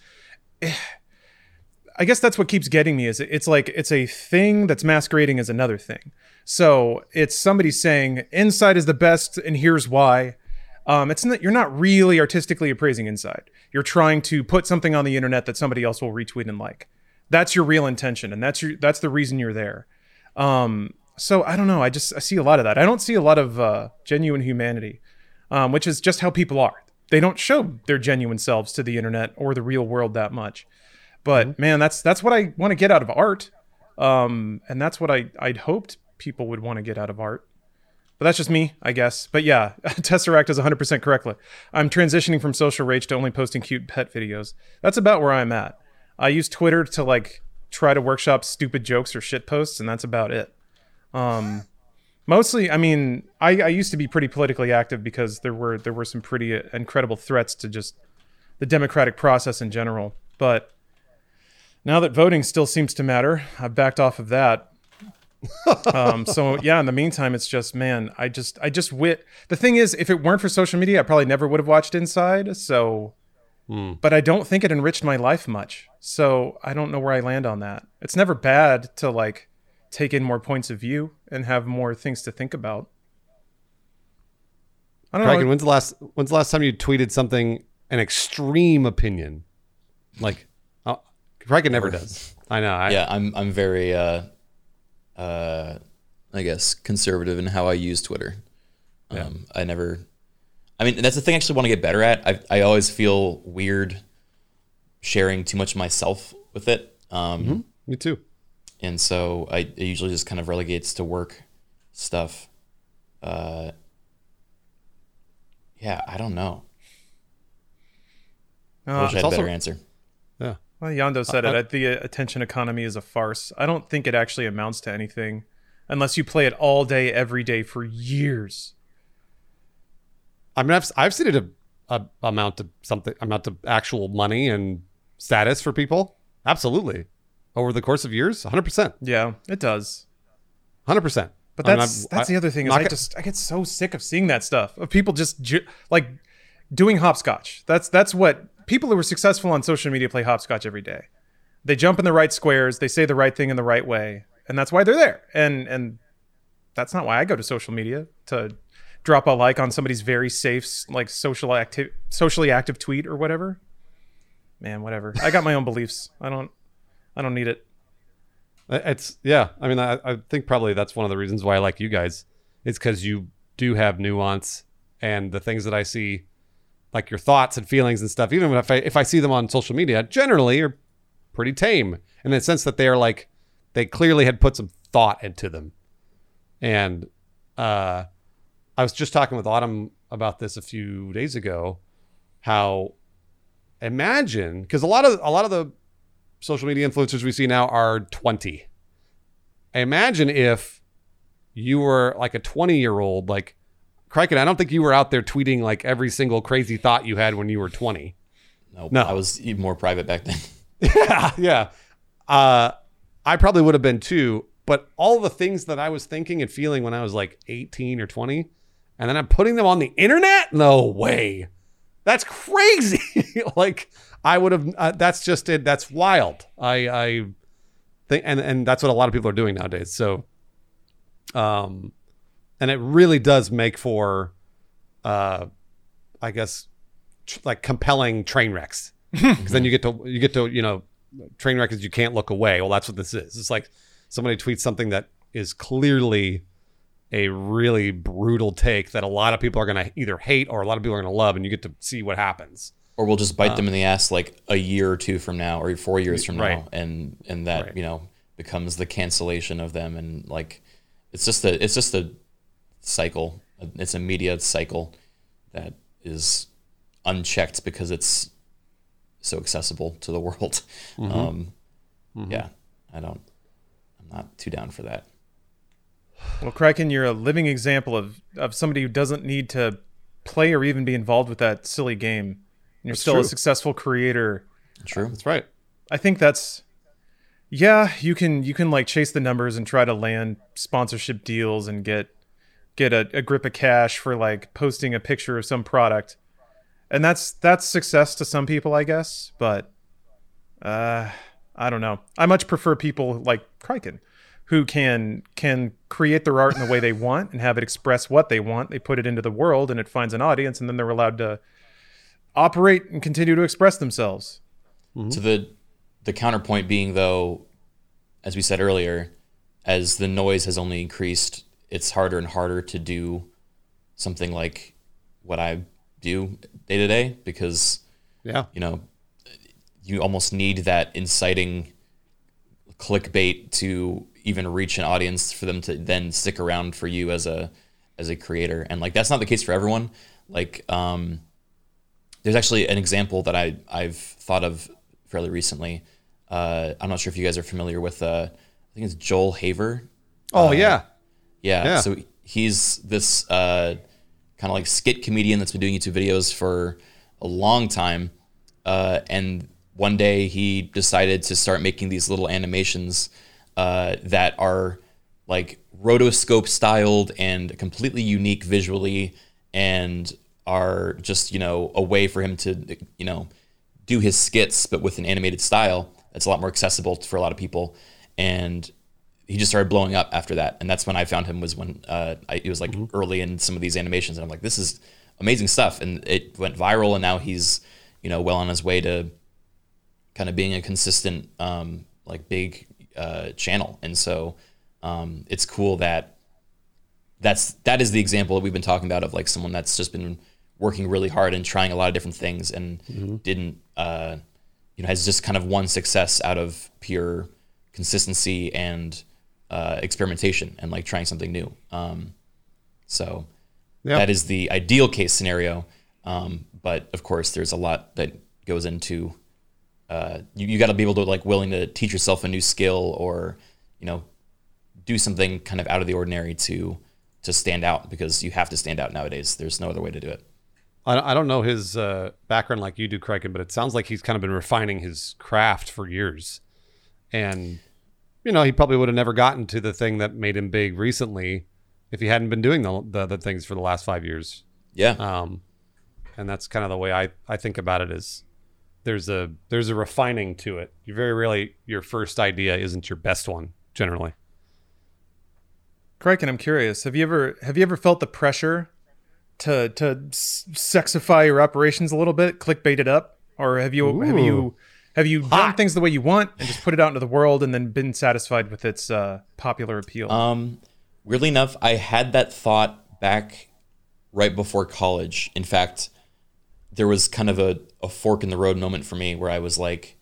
I guess that's what keeps getting me is it's like it's a thing that's masquerading as another thing. So it's somebody saying inside is the best and here's why. Um, it's not you're not really artistically appraising inside. You're trying to put something on the internet that somebody else will retweet and like. That's your real intention, and that's your that's the reason you're there. Um, so I don't know. I just I see a lot of that. I don't see a lot of uh, genuine humanity, um, which is just how people are. They don't show their genuine selves to the internet or the real world that much. But man, that's that's what I want to get out of art, um, and that's what I I'd hoped people would want to get out of art. But that's just me, I guess. But yeah, Tesseract is 100% correctly. I'm transitioning from social rage to only posting cute pet videos. That's about where I'm at. I use Twitter to like try to workshop stupid jokes or shit posts, and that's about it. Um, mostly, I mean, I, I used to be pretty politically active because there were there were some pretty uh, incredible threats to just the democratic process in general. But now that voting still seems to matter, I've backed off of that. um, so yeah, in the meantime, it's just man, I just I just wit. The thing is, if it weren't for social media, I probably never would have watched Inside. So, but I don't think it enriched my life much. So I don't know where I land on that. It's never bad to like take in more points of view and have more things to think about. I don't Criken, know. when's the last when's the last time you tweeted something an extreme opinion? Like oh, Criken never does. I know. I, yeah, I'm I'm very uh, uh, I guess conservative in how I use Twitter. Um, I never. I mean, that's the thing I actually want to get better at. I I always feel weird sharing too much of myself with it. Um, Me too. And so I it usually just kind of relegates to work stuff. Uh, yeah, I don't know. I Uh, wish I had a also- better answer. Yeah. Well, Yondo said Uh, it. The attention economy is a farce. I don't think it actually amounts to anything unless you play it all day, every day for years. I mean, I've I've seen it a, a amount to something amount to actual money and status for people. Absolutely, over the course of years, hundred percent, Yeah, it does. hundred percent. But that's that's the other thing is I just I get so sick of seeing that stuff of people just ju- like doing hopscotch. That's that's what people who are successful on social media play hopscotch every day. They jump in the right squares, they say the right thing in the right way, and that's why they're there. And and that's not why I go to social media to drop a like on somebody's very safe like social active socially active tweet or whatever. Man, whatever. I got my own beliefs. I don't I don't need it. It's yeah. I mean, I, I think probably that's one of the reasons why I like you guys. It's because you do have nuance, and the things that I see, like your thoughts and feelings and stuff. Even if I if I see them on social media, generally are pretty tame in the sense that they are like they clearly had put some thought into them. And uh, I was just talking with Autumn about this a few days ago. How imagine because a lot of a lot of the social media influencers we see now are 20. Imagine if you were like a 20 year old, like Criken. I don't think you were out there tweeting like every single crazy thought you had when you were 20. Nope, No. I was even more private back then. yeah, yeah. Uh, I probably would have been too, but all the things that I was thinking and feeling when I was like 18 or 20, and then I'm putting them on the internet? No way. That's crazy. like I would have. Uh, that's just it. That's wild. I I think, and and that's what a lot of people are doing nowadays. So, um, and it really does make for, uh, I guess, tr- like compelling train wrecks because then you get to you get to you know train wreck is you can't look away. Well, that's what this is. It's like somebody tweets something that is clearly a really brutal take that a lot of people are going to either hate or a lot of people are going to love, and you get to see what happens. or we'll just bite them um, in the ass like a year or two from now or four years from Right. now and and that Right. you know becomes the cancellation of them and like it's just a it's just a cycle it's a media cycle that is unchecked because it's so accessible to the world mm-hmm. um, mm-hmm. yeah i don't i'm not too down for that Well, Criken, you're a living example of, of somebody who doesn't need to play or even be involved with that silly game. And you're still true. a successful creator. true That's right. I think that's yeah, you can you can like chase the numbers and try to land sponsorship deals and get get a, a grip of cash for like posting a picture of some product. And that's that's success to some people, I guess, but uh I don't know. I much prefer people like Criken who can can create their art in the way they want and have it express what they want. They put it into the world and it finds an audience and then they're allowed to operate and continue to express themselves. To the the counterpoint being though, as we said earlier, as the noise has only increased, it's harder and harder to do something like what I do day to day because Yeah. you know you almost need that inciting clickbait to even reach an audience for them to then stick around for you as a as a creator and like that's not the case for everyone like um there's actually an example that I I've thought of fairly recently uh I'm not sure if you guys are familiar with uh I think it's Joel Haver Oh yeah. yeah. Yeah. So he's this uh, kind of like skit comedian that's been doing YouTube videos for a long time. Uh, and one day he decided to start making these little animations uh, that are like rotoscope styled and completely unique visually and are just, you know, a way for him to, you know, do his skits, but with an animated style that's a lot more accessible for a lot of people. And he just started blowing up after that, and that's when I found him. Was when uh, I, it was like early in some of these animations, and I'm like, this is amazing stuff, and it went viral, and now he's you know well on his way to kind of being a consistent um, like big uh, channel, and so um, it's cool that that's that is the example that we've been talking about of like someone that's just been working really hard and trying a lot of different things and didn't uh, you know has just kind of won success out of pure consistency and uh, experimentation and like trying something new. Um, so Yeah. that is the ideal case scenario. Um, but of course, there's a lot that goes into uh, you, you got to be able to like willing to teach yourself a new skill or you know do something kind of out of the ordinary to to stand out because you have to stand out nowadays. There's no other way to do it. I, I don't know his uh, background like you do, Criken, but it sounds like he's kind of been refining his craft for years. And, you know, he probably would have never gotten to the thing that made him big recently if he hadn't been doing the, the other things for the last five years. Yeah. Um, and that's kind of the way I, I think about it is there's a there's a refining to it. You very rarely your first idea isn't your best one generally. Criken, I'm curious. Have you ever have you ever felt the pressure to to sexify your operations a little bit, clickbait it up, or have you have you have you done things the way you want and just put it out into the world and then been satisfied with its uh, popular appeal? Um, weirdly enough, I had that thought back right before college. In fact, there was kind of a, a fork in the road moment for me where I was like,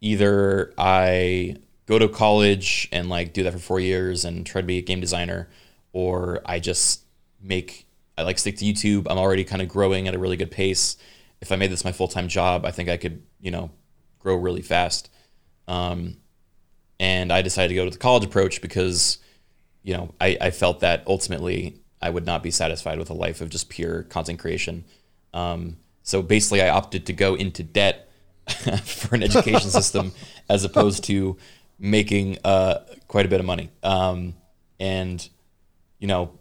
either I go to college and like do that for four years and try to be a game designer, or I just make I like stick to YouTube. I'm already kind of growing at a really good pace. If I made this my full time job, I think I could, you know, grow really fast. Um, and I decided to go to the college approach because, you know, I, I felt that ultimately I would not be satisfied with a life of just pure content creation. Um, so basically, I opted to go into debt for an education system as opposed to making uh, quite a bit of money. Um, and, you know,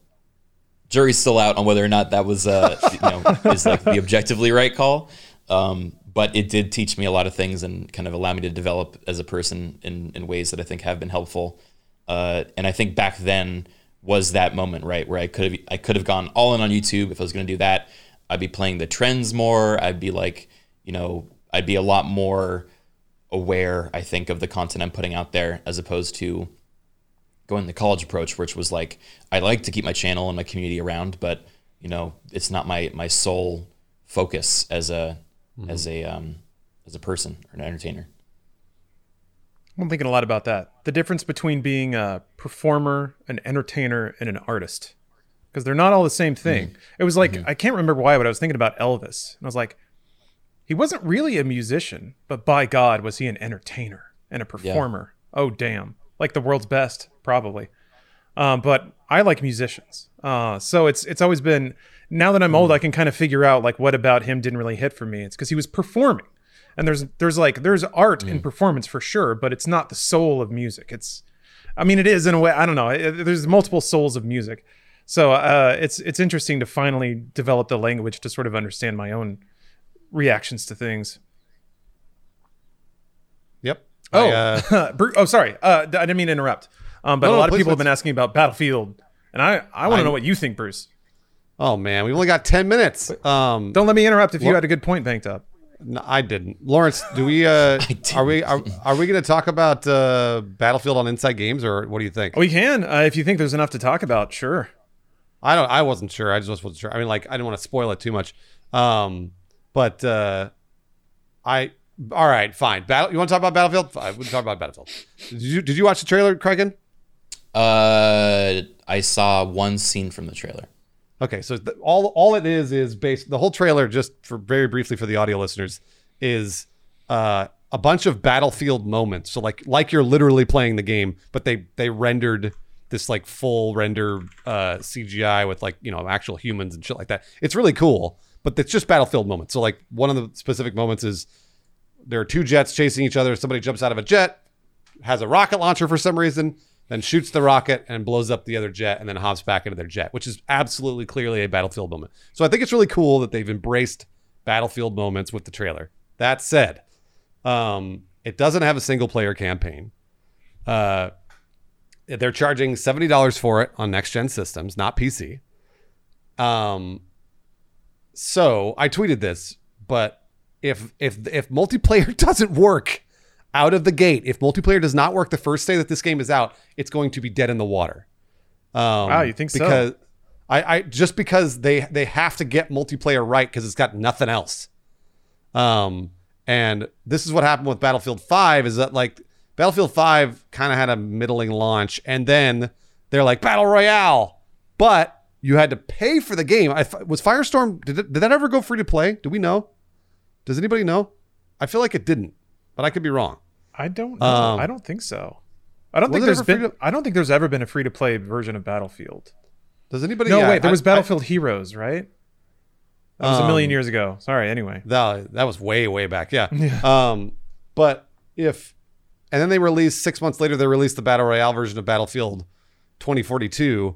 jury's still out on whether or not that was, uh, you know, is like the objectively right call. Um, but it did teach me a lot of things and kind of allow me to develop as a person in, in ways that I think have been helpful. Uh, and I think back then was that moment, right, where I could have I could have gone all in on YouTube if I was going to do that. I'd be playing the trends more. I'd be like, you know, I'd be a lot more aware, I think, of the content I'm putting out there as opposed to going the college approach, which was like I like to keep my channel and my community around, but you know, it's not my my sole focus as a as a um, as a person or an entertainer. I'm thinking a lot about that. The difference between being a performer, an entertainer, and an artist. Because they're not all the same thing. It was like, I can't remember why, but I was thinking about Elvis. And I was like, he wasn't really a musician, but by God, was he an entertainer and a performer. Oh, damn. Like the world's best, probably. Um, but I like musicians. Uh, so it's it's always been now that I'm old, I can kind of figure out like what about him didn't really hit for me. It's because he was performing, and there's there's like there's art in performance for sure, but it's not the soul of music. It's, I mean, it is in a way. I don't know. There's multiple souls of music, so uh, it's it's interesting to finally develop the language to sort of understand my own reactions to things. Yep. Oh, I, uh, oh, sorry. Uh, I didn't mean to interrupt. Um, but No, a no, lot of please, people have been asking about Battlefield, and I I want to know what you think, Bruce. oh man, we've only got ten minutes. Um, Don't let me interrupt if you Well- had a good point banked up. no, I didn't. Lawrence, do we? Uh, are we? Are, are we going to talk about uh, Battlefield on Inside Games, or what do you think? We can, uh, if you think there's enough to talk about. Sure. I don't. I wasn't sure. I just wasn't sure. I mean, like, I didn't want to spoil it too much. Um, but uh, I. All right, fine. Battle. You want to talk about Battlefield? We can talk about Battlefield. Did you Did you watch the trailer, Criken? Uh, I saw one scene from the trailer. Okay, so th- all all it is is based. The whole trailer, just for very briefly for the audio listeners, is uh, a bunch of Battlefield moments. So like like you're literally playing the game, but they they rendered this like full render uh, CGI with like you know actual humans and shit like that. It's really cool, but it's just Battlefield moments. So like one of the specific moments is there are two jets chasing each other. Somebody jumps out of a jet, has a rocket launcher for some reason, then shoots the rocket and blows up the other jet, and then hops back into their jet, which is absolutely clearly a battlefield moment. So I think it's really cool that they've embraced battlefield moments with the trailer. That said, um, it doesn't have a single player campaign. Uh, they're charging seventy dollars for it on next gen systems, not PC. Um, so I tweeted this, but if if if multiplayer doesn't work out of the gate, if multiplayer does not work the first day that this game is out, it's going to be dead in the water. Um, Wow, you think so? because I, I just because they they have to get multiplayer right because it's got nothing else. Um, and this is what happened with Battlefield 5 is that like Battlefield 5 kind of had a middling launch and then they're like Battle Royale, but you had to pay for the game. I, was Firestorm did, it, did that ever go free to play? Do we know? Does anybody know? I feel like it didn't, but I could be wrong. I don't know. Um, I don't think so. I don't think there's ever been. to- I don't think there's ever been a free to play version of Battlefield. Does anybody? Know? No, yeah, wait. There I- was I- Battlefield Heroes, right? That was a million Um, years ago. Sorry. Anyway. That that was way way back. Yeah. Um, but if and then they released six months later, they released the battle royale version of Battlefield 2042,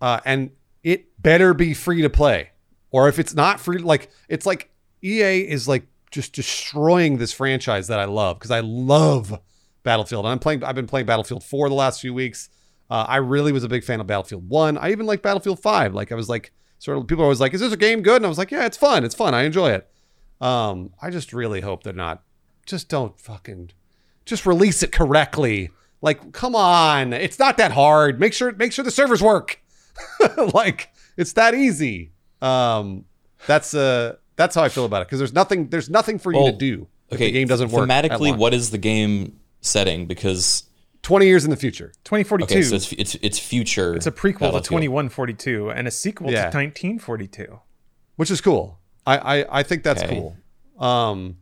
uh, and it better be free to play, or if it's not free, like it's like EA is like just destroying this franchise that I love because I love Battlefield. And I'm playing. I've been playing Battlefield 4 the last few weeks. Uh, I really was a big fan of Battlefield 1. I even like Battlefield 5. Like I was like sort of people are always like, "Is this a game good?" And I was like, "Yeah, it's fun. It's fun. I enjoy it." Um, I just really hope they're not. Just don't fucking. Just release it correctly. Like, come on, it's not that hard. Make sure make sure the servers work. like, it's that easy. Um, that's uh, that's how I feel about it because there's nothing there's nothing for you to do. if Okay, the game doesn't work. at Thematically, what is the game setting? Because Twenty years in the future. 2042. okay, so it's it's it's future. it's a prequel to 2142 and a sequel Yeah. to 1942. which is cool. I I, I think that's Okay. cool. Um,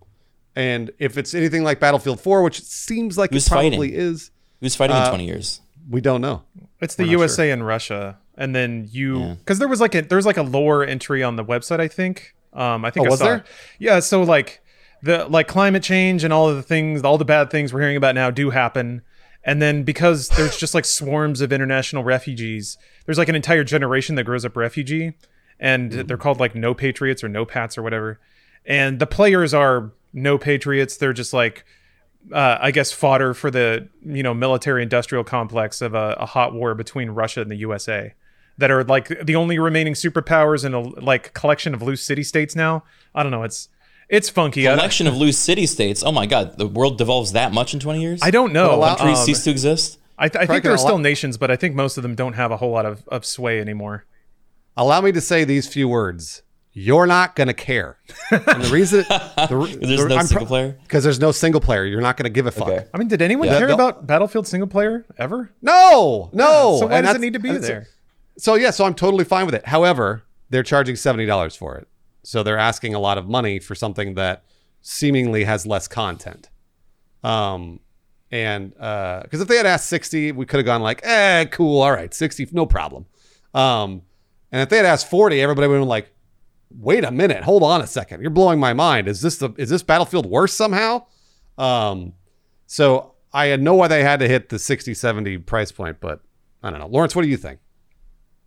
and if it's anything like Battlefield 4, which it seems like Who's it probably fighting? is, Who's fighting Uh, in twenty years? we don't know. It's the We're not USA and Russia, and then you Yeah. because there was like a there's like a lore entry on the website. I think. Um, I think Oh, I was saw there? it. Yeah. So like the like climate change and all of the things, all the bad things we're hearing about now do happen. And then because there's just like swarms of international refugees, there's like an entire generation that grows up refugee, and Mm-hmm. they're called like no patriots or no pats or whatever. And the players are no patriots. They're just like uh, I guess fodder for the you know military industrial complex of a, a hot war between Russia and the USA that are like the only remaining superpowers in a like collection of loose city states now. I don't know. It's it's funky. Collection of loose city states. Oh my god, the world devolves that much in twenty years? I don't know. But allow- Countries Um, cease to exist. I, th- I think there are allow- still nations, but I think most of them don't have a whole lot of, of sway anymore. Allow me to say these few words. You're not going to care. And the reason the, There's no single player? because there's no single player. You're not going to give a fuck. Okay. I mean, did anyone Yeah. care They'll- about Battlefield single player ever? No, no. so why And does it need to be there? So yeah, so I'm totally fine with it. However, they're charging seventy dollars for it, so they're asking a lot of money for something that seemingly has less content. Um, and because if they had asked sixty, we could have gone like, eh, cool, all right, sixty, no problem. Um, and if they had asked forty, everybody would have been like, wait a minute, hold on a second, you're blowing my mind. Is this the is this Battlefield worse somehow? Um, so I had know why they had to hit the 60, 70 price point, but I don't know. Lawrence, what do you think?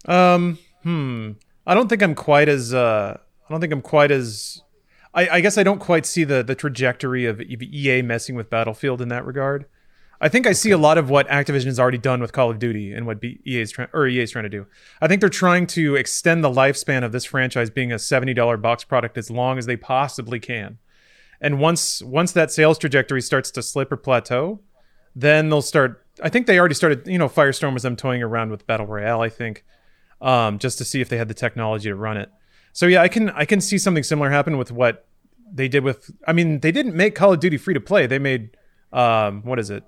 Um, hmm. I don't think I'm quite as. Uh, I don't think I'm quite as. I, I guess I don't quite see the the trajectory of EA messing with Battlefield in that regard. I think I see a lot of what Activision has already done with Call of Duty and what EA is trying or EA's trying to do. I think they're trying to extend the lifespan of this franchise being a seventy dollar box product as long as they possibly can. And once once that sales trajectory starts to slip or plateau, then they'll start. I think they already started. You know, Firestorm was them toying around with Battle Royale. I think um, just to see if they had the technology to run it. So yeah, I can I can see something similar happen with what they did with. I mean, they didn't make Call of Duty free to play. They made um, what is it?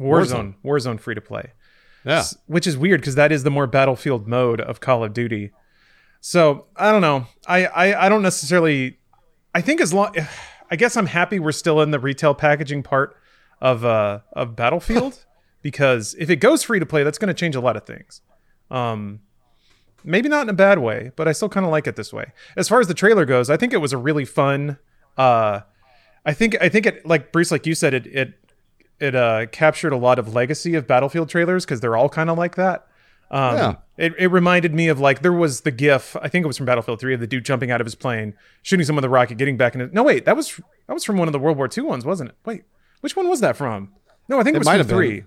Warzone. Warzone, free to play, Yeah. which is weird because that is the more Battlefield mode of Call of Duty. So I don't know. I I, I don't necessarily. I think as long. I guess I'm happy we're still in the retail packaging part of uh of Battlefield because if it goes free to play, that's going to change a lot of things. Um, maybe not in a bad way, but I still kind of like it this way. As far as the trailer goes, I think it was a really fun. Uh, I think I think it like Bruce, like you said, it it it uh, captured a lot of legacy of Battlefield trailers because they're all kind of like that. Um, Yeah. it, it reminded me of like there was the GIF. I think it was from Battlefield Three of the dude jumping out of his plane, shooting someone with a rocket, getting back in it. No, wait, that was that was from one of the World War II ones, wasn't it? Wait, which one was that from? No, I think it, It was might from have been. three.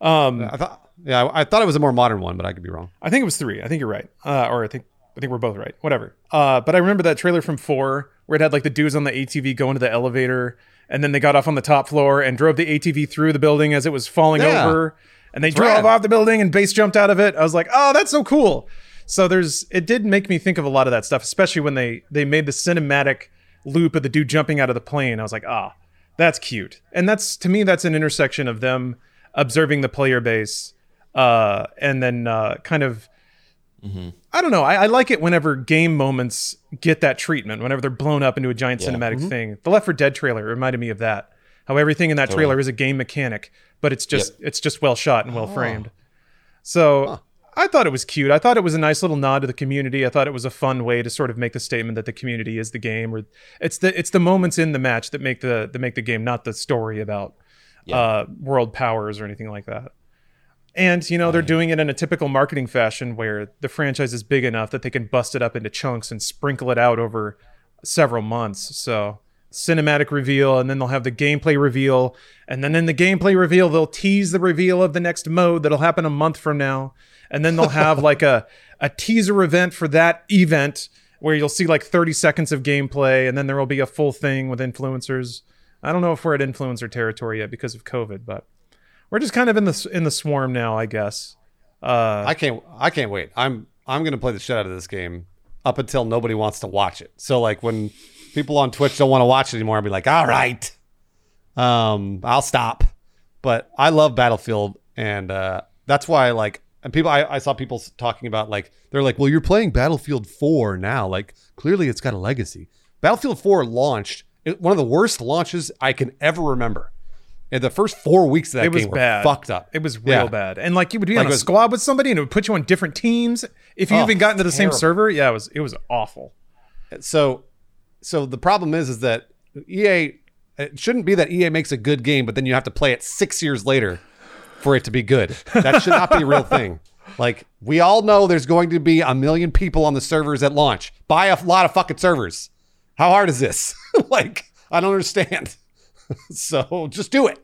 Um, I thought, yeah, I I thought it was a more modern one, but I could be wrong. I think it was three. I think you're right. Uh, or I think I think we're both right. Whatever. Uh, but I remember that trailer from four where it had like the dudes on the ATV going to the elevator, and then they got off on the top floor and drove the ATV through the building as it was falling Yeah. over, and they drove rad. off the building and base jumped out of it. I was like, oh, that's so cool. So there's it did make me think of a lot of that stuff, especially when they they made the cinematic loop of the dude jumping out of the plane. I was like, ah, that's cute, and that's to me that's an intersection of them observing the player base, uh, and then uh, kind of I don't know. I, I like it whenever game moments get that treatment, whenever they're blown up into a giant cinematic thing. The Left 4 Dead trailer reminded me of that. How everything in that trailer is a game mechanic, but it's just it's just well shot and well framed. So I thought it was cute. I thought it was a nice little nod to the community. I thought it was a fun way to sort of make the statement that the community is the game, or it's the it's the moments in the match that make the that make the game, not the story about uh, world powers or anything like that. And you know they're doing it in a typical marketing fashion where the franchise is big enough that they can bust it up into chunks and sprinkle it out over several months. So cinematic reveal, and then they'll have the gameplay reveal, and then in the gameplay reveal they'll tease the reveal of the next mode that'll happen a month from now, and then they'll have like a a teaser event for that event where you'll see like 30 seconds of gameplay, and then there will be a full thing with influencers. I don't know if we're at influencer territory yet because of COVID, but we're just kind of in the in the swarm now, I guess. Uh, I can't. I can't wait. I'm. I'm gonna play the shit out of this game up until nobody wants to watch it. So like when people on Twitch don't want to watch it anymore, I'll be like, all right, um, I'll stop. But I love Battlefield, and uh, that's why like. And people, I, I saw people talking about like they're like, well, you're playing Battlefield 4 now. Like clearly, it's got a legacy. Battlefield 4 launched one of the worst launches I can ever remember. And the first four weeks of that it was game were bad. fucked up. It was real Yeah. bad. And like you would be Like on a was- squad with somebody and it would put you on different teams. If you Oh, even got into the same server, yeah, it was it was awful. so so the problem is is that EA it shouldn't be that EA makes a good game, but then you have to play it six years later for it to be good. That should not be a real thing. Like we all know there's going to be a million people on the servers at launch. Buy a lot of fucking servers. How hard is this? like I don't understand. so just do it.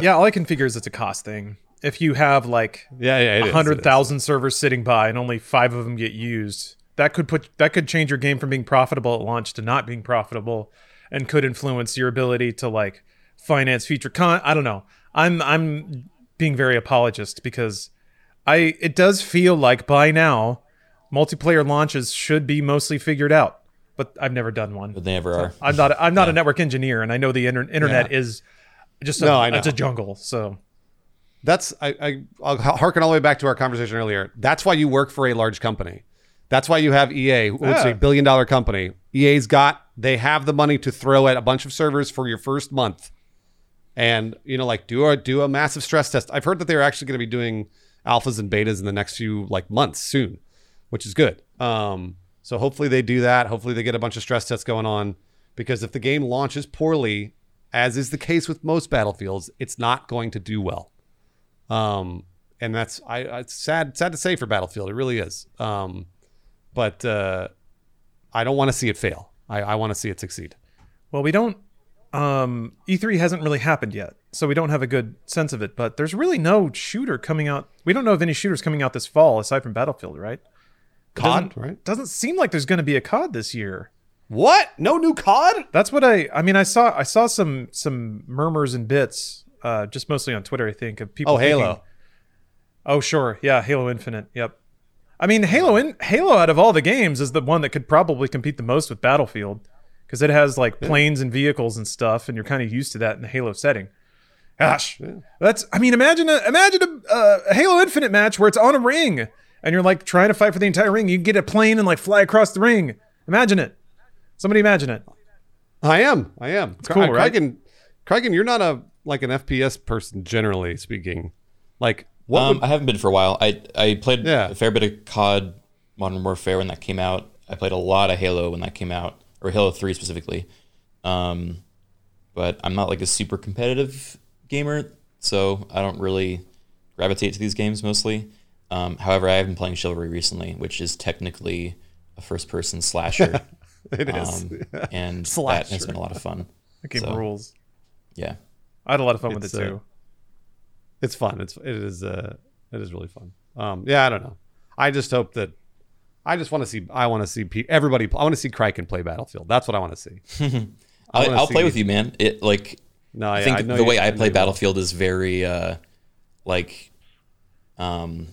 yeah, all I can figure is it's a cost thing. If you have like Yeah, yeah, it is, it is. hundred thousand servers sitting by and only five of them get used, that could put that could change your game from being profitable at launch to not being profitable, and could influence your ability to like finance future con. I don't know. I'm I'm being very apologist because I it does feel like by now multiplayer launches should be mostly figured out, but I've never done one. But they never are. I'm not. I'm not a network engineer, and I know the inter- internet Yeah. is just a, No, I know. it's a jungle. So That's I, I I'll harken all the way back to our conversation earlier. That's why you work for a large company. That's why you have EA, which Yeah. a billion dollar company. EA's got they have the money to throw at a bunch of servers for your first month, and you know like do a do a massive stress test. I've heard that they're actually going to be doing alphas and betas in the next few like months soon, which is good. Um, so hopefully they do that. Hopefully they get a bunch of stress tests going on because if the game launches poorly, as is the case with most battlefields, it's not going to do well. Um, and that's I, I it's sad sad to say for Battlefield, it really is. Um, but uh, I don't want to see it fail. I, I want to see it succeed. Well, we don't. Um, E3 hasn't really happened yet, so we don't have a good sense of it. But there's really no shooter coming out. We don't know of any shooters coming out this fall aside from Battlefield, right? COD, doesn't- right? Doesn't seem like there's going to be a COD this year. What? No new COD? That's what I. I mean, I saw. I saw some some murmurs and bits, uh, just mostly on Twitter. I think of people. Oh, Halo. thinking- oh, sure. Yeah, Halo Infinite. Yep. I mean, Halo in Halo out of all the games is the one that could probably compete the most with Battlefield because it has like planes and vehicles and stuff, and you're kind of used to that in the Halo setting. Gosh, that's. I mean, imagine a imagine a, uh, a Halo Infinite match where it's on a ring and you're like trying to fight for the entire ring. You get a plane and like fly across the ring. Imagine it. Somebody imagine it. I am. I am. It's cool, right? Criken, Criken, you're not a like an FPS person generally speaking. Like what? um, would, I haven't been for a while. I I played Yeah. a fair bit of COD, Modern Warfare when that came out. I played a lot of Halo when that came out, or Halo Three specifically. Um, but I'm not like a super competitive gamer, so I don't really gravitate to these games mostly. Um, however, I have been playing Chivalry recently, which is technically a first-person slasher, it is. um, and that has been a lot of fun. That game So- rules. Yeah. I had a lot of fun with it It's, uh, too. it's fun. It's it is uh it is really fun. Um yeah, I don't know. I just hope that I just want to see I want to see pe- everybody I want to see Criken play Battlefield. That's what I want to see. I'll, I'll play with you, man. It like No, I think know the you- way I know play. Battlefield is very uh like um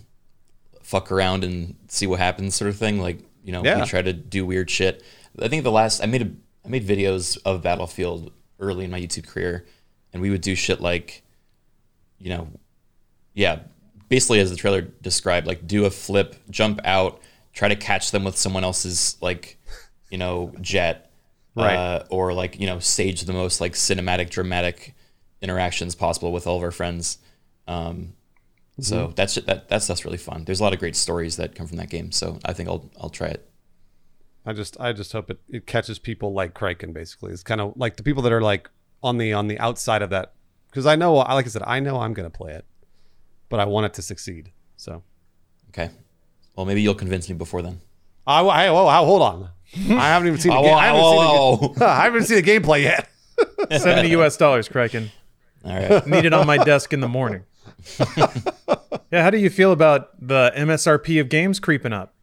fuck around and see what happens sort of thing. Like, you know, Yeah. we try to do weird shit. I think the last I made a I made videos of Battlefield early in my YouTube career and we would do shit like you know, yeah, basically as the trailer described, like do a flip, jump out, try to catch them with someone else's like, you know, jet, Right. uh, or like you know, stage the most like cinematic, dramatic interactions possible with all of our friends. Um, so mm-hmm. that's that that's that's really fun. There's a lot of great stories that come from that game. So I think I'll I'll try it. I just I just hope it, it catches people like Criken basically. It's kind of like the people that are like on the on the outside of that because I know like I said I know I'm going to play it. But I want it to succeed. So Okay. Well, maybe you'll convince me before then. I, I whoa, whoa, hold on. I haven't even seen the Oh, game. I haven't, oh, seen the, I haven't seen the gameplay yet. 70 US dollars, Criken. All right. Need it on my desk in the morning. yeah, how do you feel about the MSRP of games creeping up?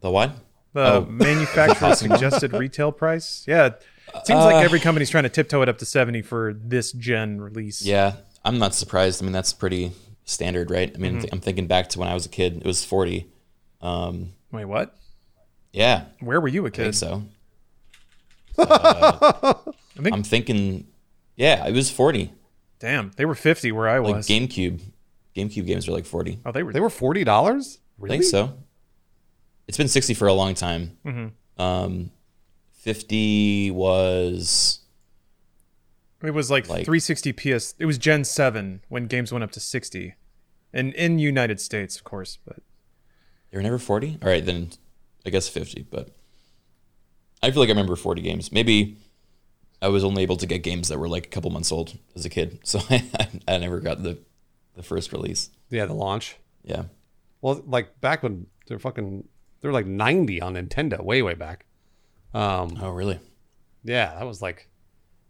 The what? The Oh. manufacturer suggested retail price? Yeah. It seems like uh. every company's trying to tiptoe it up to 70 for this gen release. Yeah, I'm not surprised. I mean, that's pretty standard, right? I mean, mm-hmm. I'm thinking back to when I was a kid. It was 40. Um, Wait, what? yeah, Where were you a I think kid? so. Uh, I think, I'm thinking, yeah, it was 40. Damn, they were 50 where I Like was. GameCube, GameCube games were like 40. oh, they were. They were forty dollars. Really? I think so. It's been 60 for a long time. Mm-hmm. Um, 50 was It was like, Like- 360 PS. It was Gen 7 when games went up to 60. And in United States, of course, but they were never 40. All right, then I guess 50. But I feel like I remember 40 games. Maybe I was only able to get games that were like a couple months old as a kid, so I, I never got the the first release. Yeah, the launch. Yeah, Well, like back when they're fucking they're like ninety on Nintendo, way way back. Um, Oh, really? yeah, that was like,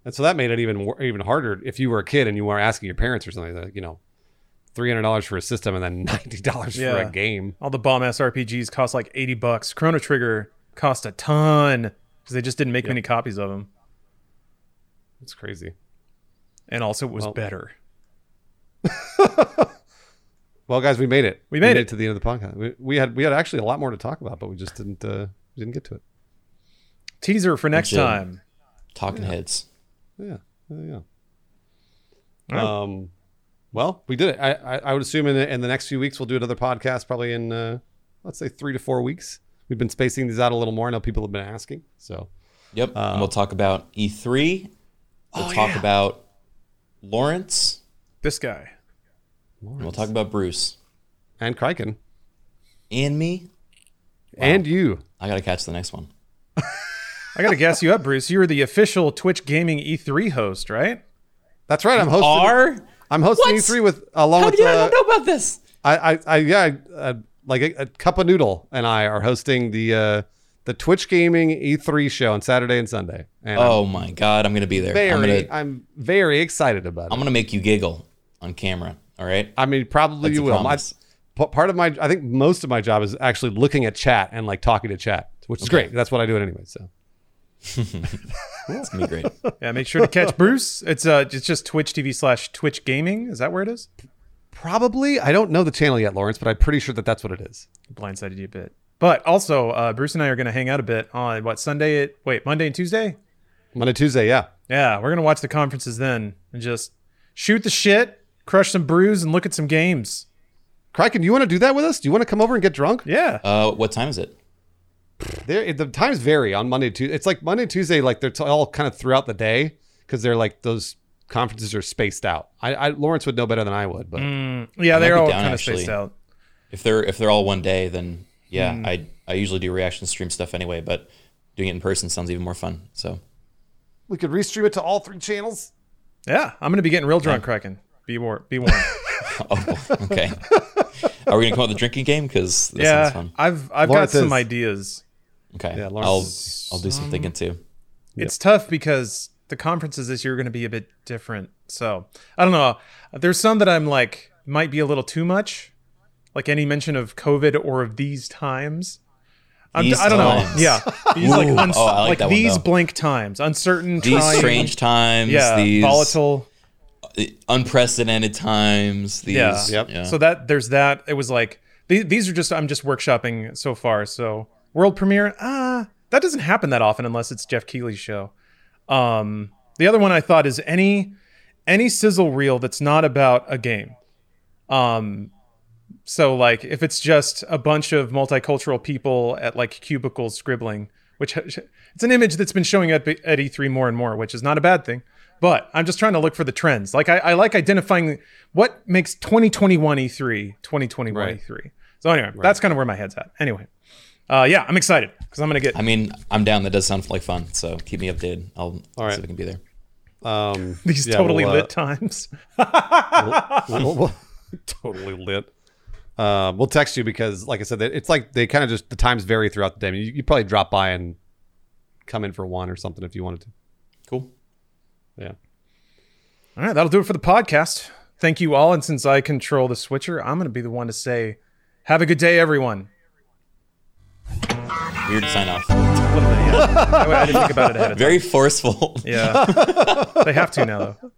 and so that made it even wor- even harder if you were a kid and you were asking your parents or something like, you know, three hundred dollars for a system and then ninety dollars for a game. all the bomb ass RPGs cost like 80 bucks. Chrono Trigger cost a ton because they just didn't make many copies of them. It's crazy. And also, it was Well- better. Well, guys, we made it. We made it it. to the end of the podcast. We, we had we had actually a lot more to talk about, but we just didn't uh, we didn't get to it. Teaser for next time. Talking heads. Yeah, yeah. All right. Um, well, we did it. I, I, I would assume in the, in the next few weeks we'll do another podcast, probably in uh, let's say three to four weeks. We've been spacing these out a little more. I know people have been asking, so Yep. and we'll talk about E3. We'll Oh, talk yeah. about Lawrence. This guy. And we'll talk about Bruce. and Criken And me. and you. I got to catch the next one. I gotta gas you up, Bruce. You're the official Twitch Gaming E3 host, right? That's right. I'm hosting. Are? I'm hosting What? E3 with along How with did I uh, not know about this? I, I, I yeah, uh, like a, a Cupahnoodle and I are hosting the uh, the Twitch Gaming E3 show on Saturday and Sunday. And Oh my God. I'm going to be there. I'm I'm very, going to I'm very excited about it. I'm gonna make you giggle on camera. All right. I mean, probably That's you will. My, part of my, I think most of my job is actually looking at chat and like talking to chat, which is great. That's what I do it anyway. So It's going to be great. Yeah, make sure to catch Bruce. It's uh it's just Twitch TV slash Twitch Gaming. Is that where it is? probably, I don't know the channel yet, Lawrence, but I'm pretty sure that that's what it is. Blindsided you a bit. But also, uh, Bruce and I are gonna hang out a bit on what Sunday at wait, Monday and Tuesday? Monday, Tuesday, yeah. Yeah, we're gonna watch the conferences then and just shoot the shit, crush some brews, and look at some games. Criken, do you want to do that with us? Do you want to come over and get drunk? Yeah. Uh, what time is it? There, the times vary on Monday, Tuesday. It's like Monday, Tuesday, like they're t- all kind of throughout the day because they're like those conferences are spaced out. I, I Lawrence would know better than I would, but Mm, yeah, I they're all down, kind of actually. spaced out. If they're if they're all one day, then yeah, Hmm. I I usually do reaction stream stuff anyway. But doing it in person sounds even more fun. So we could restream it to all three channels. Yeah, I'm gonna be getting real drunk, Criken. Be warned. Be warned. oh, okay. Are we gonna come up with a drinking game? Because this yeah, sounds fun. I've I've Lawrence got some is- ideas. Okay. Yeah, I'll I'll do some thinking too. It's tough because the conferences this year are going to be a bit different. So I don't know. There's some that I'm like might be a little too much, like any mention of COVID or of these times. I'm, These I don't times. know. Yeah, these like uns- Oh, I like like that one, these though. blank times, uncertain, These trying, strange times. yeah, These volatile. unprecedented times. These. Yeah. Yep. yeah. So that there's that. It was like these, these are just I'm just workshopping so far. So world premiere, ah, that doesn't happen that often unless it's Geoff Keighley's show. Um, the other one I thought is any any sizzle reel that's not about a game. Um, so like if it's just a bunch of multicultural people at like cubicles scribbling, which it's an image that's been showing up at E3 more and more, which is not a bad thing. But I'm just trying to look for the trends. Like I, I like identifying what makes 2021 E3 2021 Right. E3. So anyway, that's kind of where my head's at. Anyway, uh, yeah, I'm excited because I'm gonna get I mean, I'm down. That does sound like fun. So keep me updated. I'll All right. see if I can be there. Um, these yeah, totally we'll, uh, lit times. we'll- we'll- totally lit. Um, we'll text you because, like I said, it's like they kind of just the times vary throughout the day. I mean, you, you probably drop by and come in for one or something if you wanted to. Cool. Yeah. All right, that'll do it for the podcast. Thank you all. And since I control the switcher, I'm going to be the one to say, have a good day, everyone. Weird sign off. A little bit, yeah. I, I didn't think about it ahead of time. Very forceful. Yeah. they have to now, though.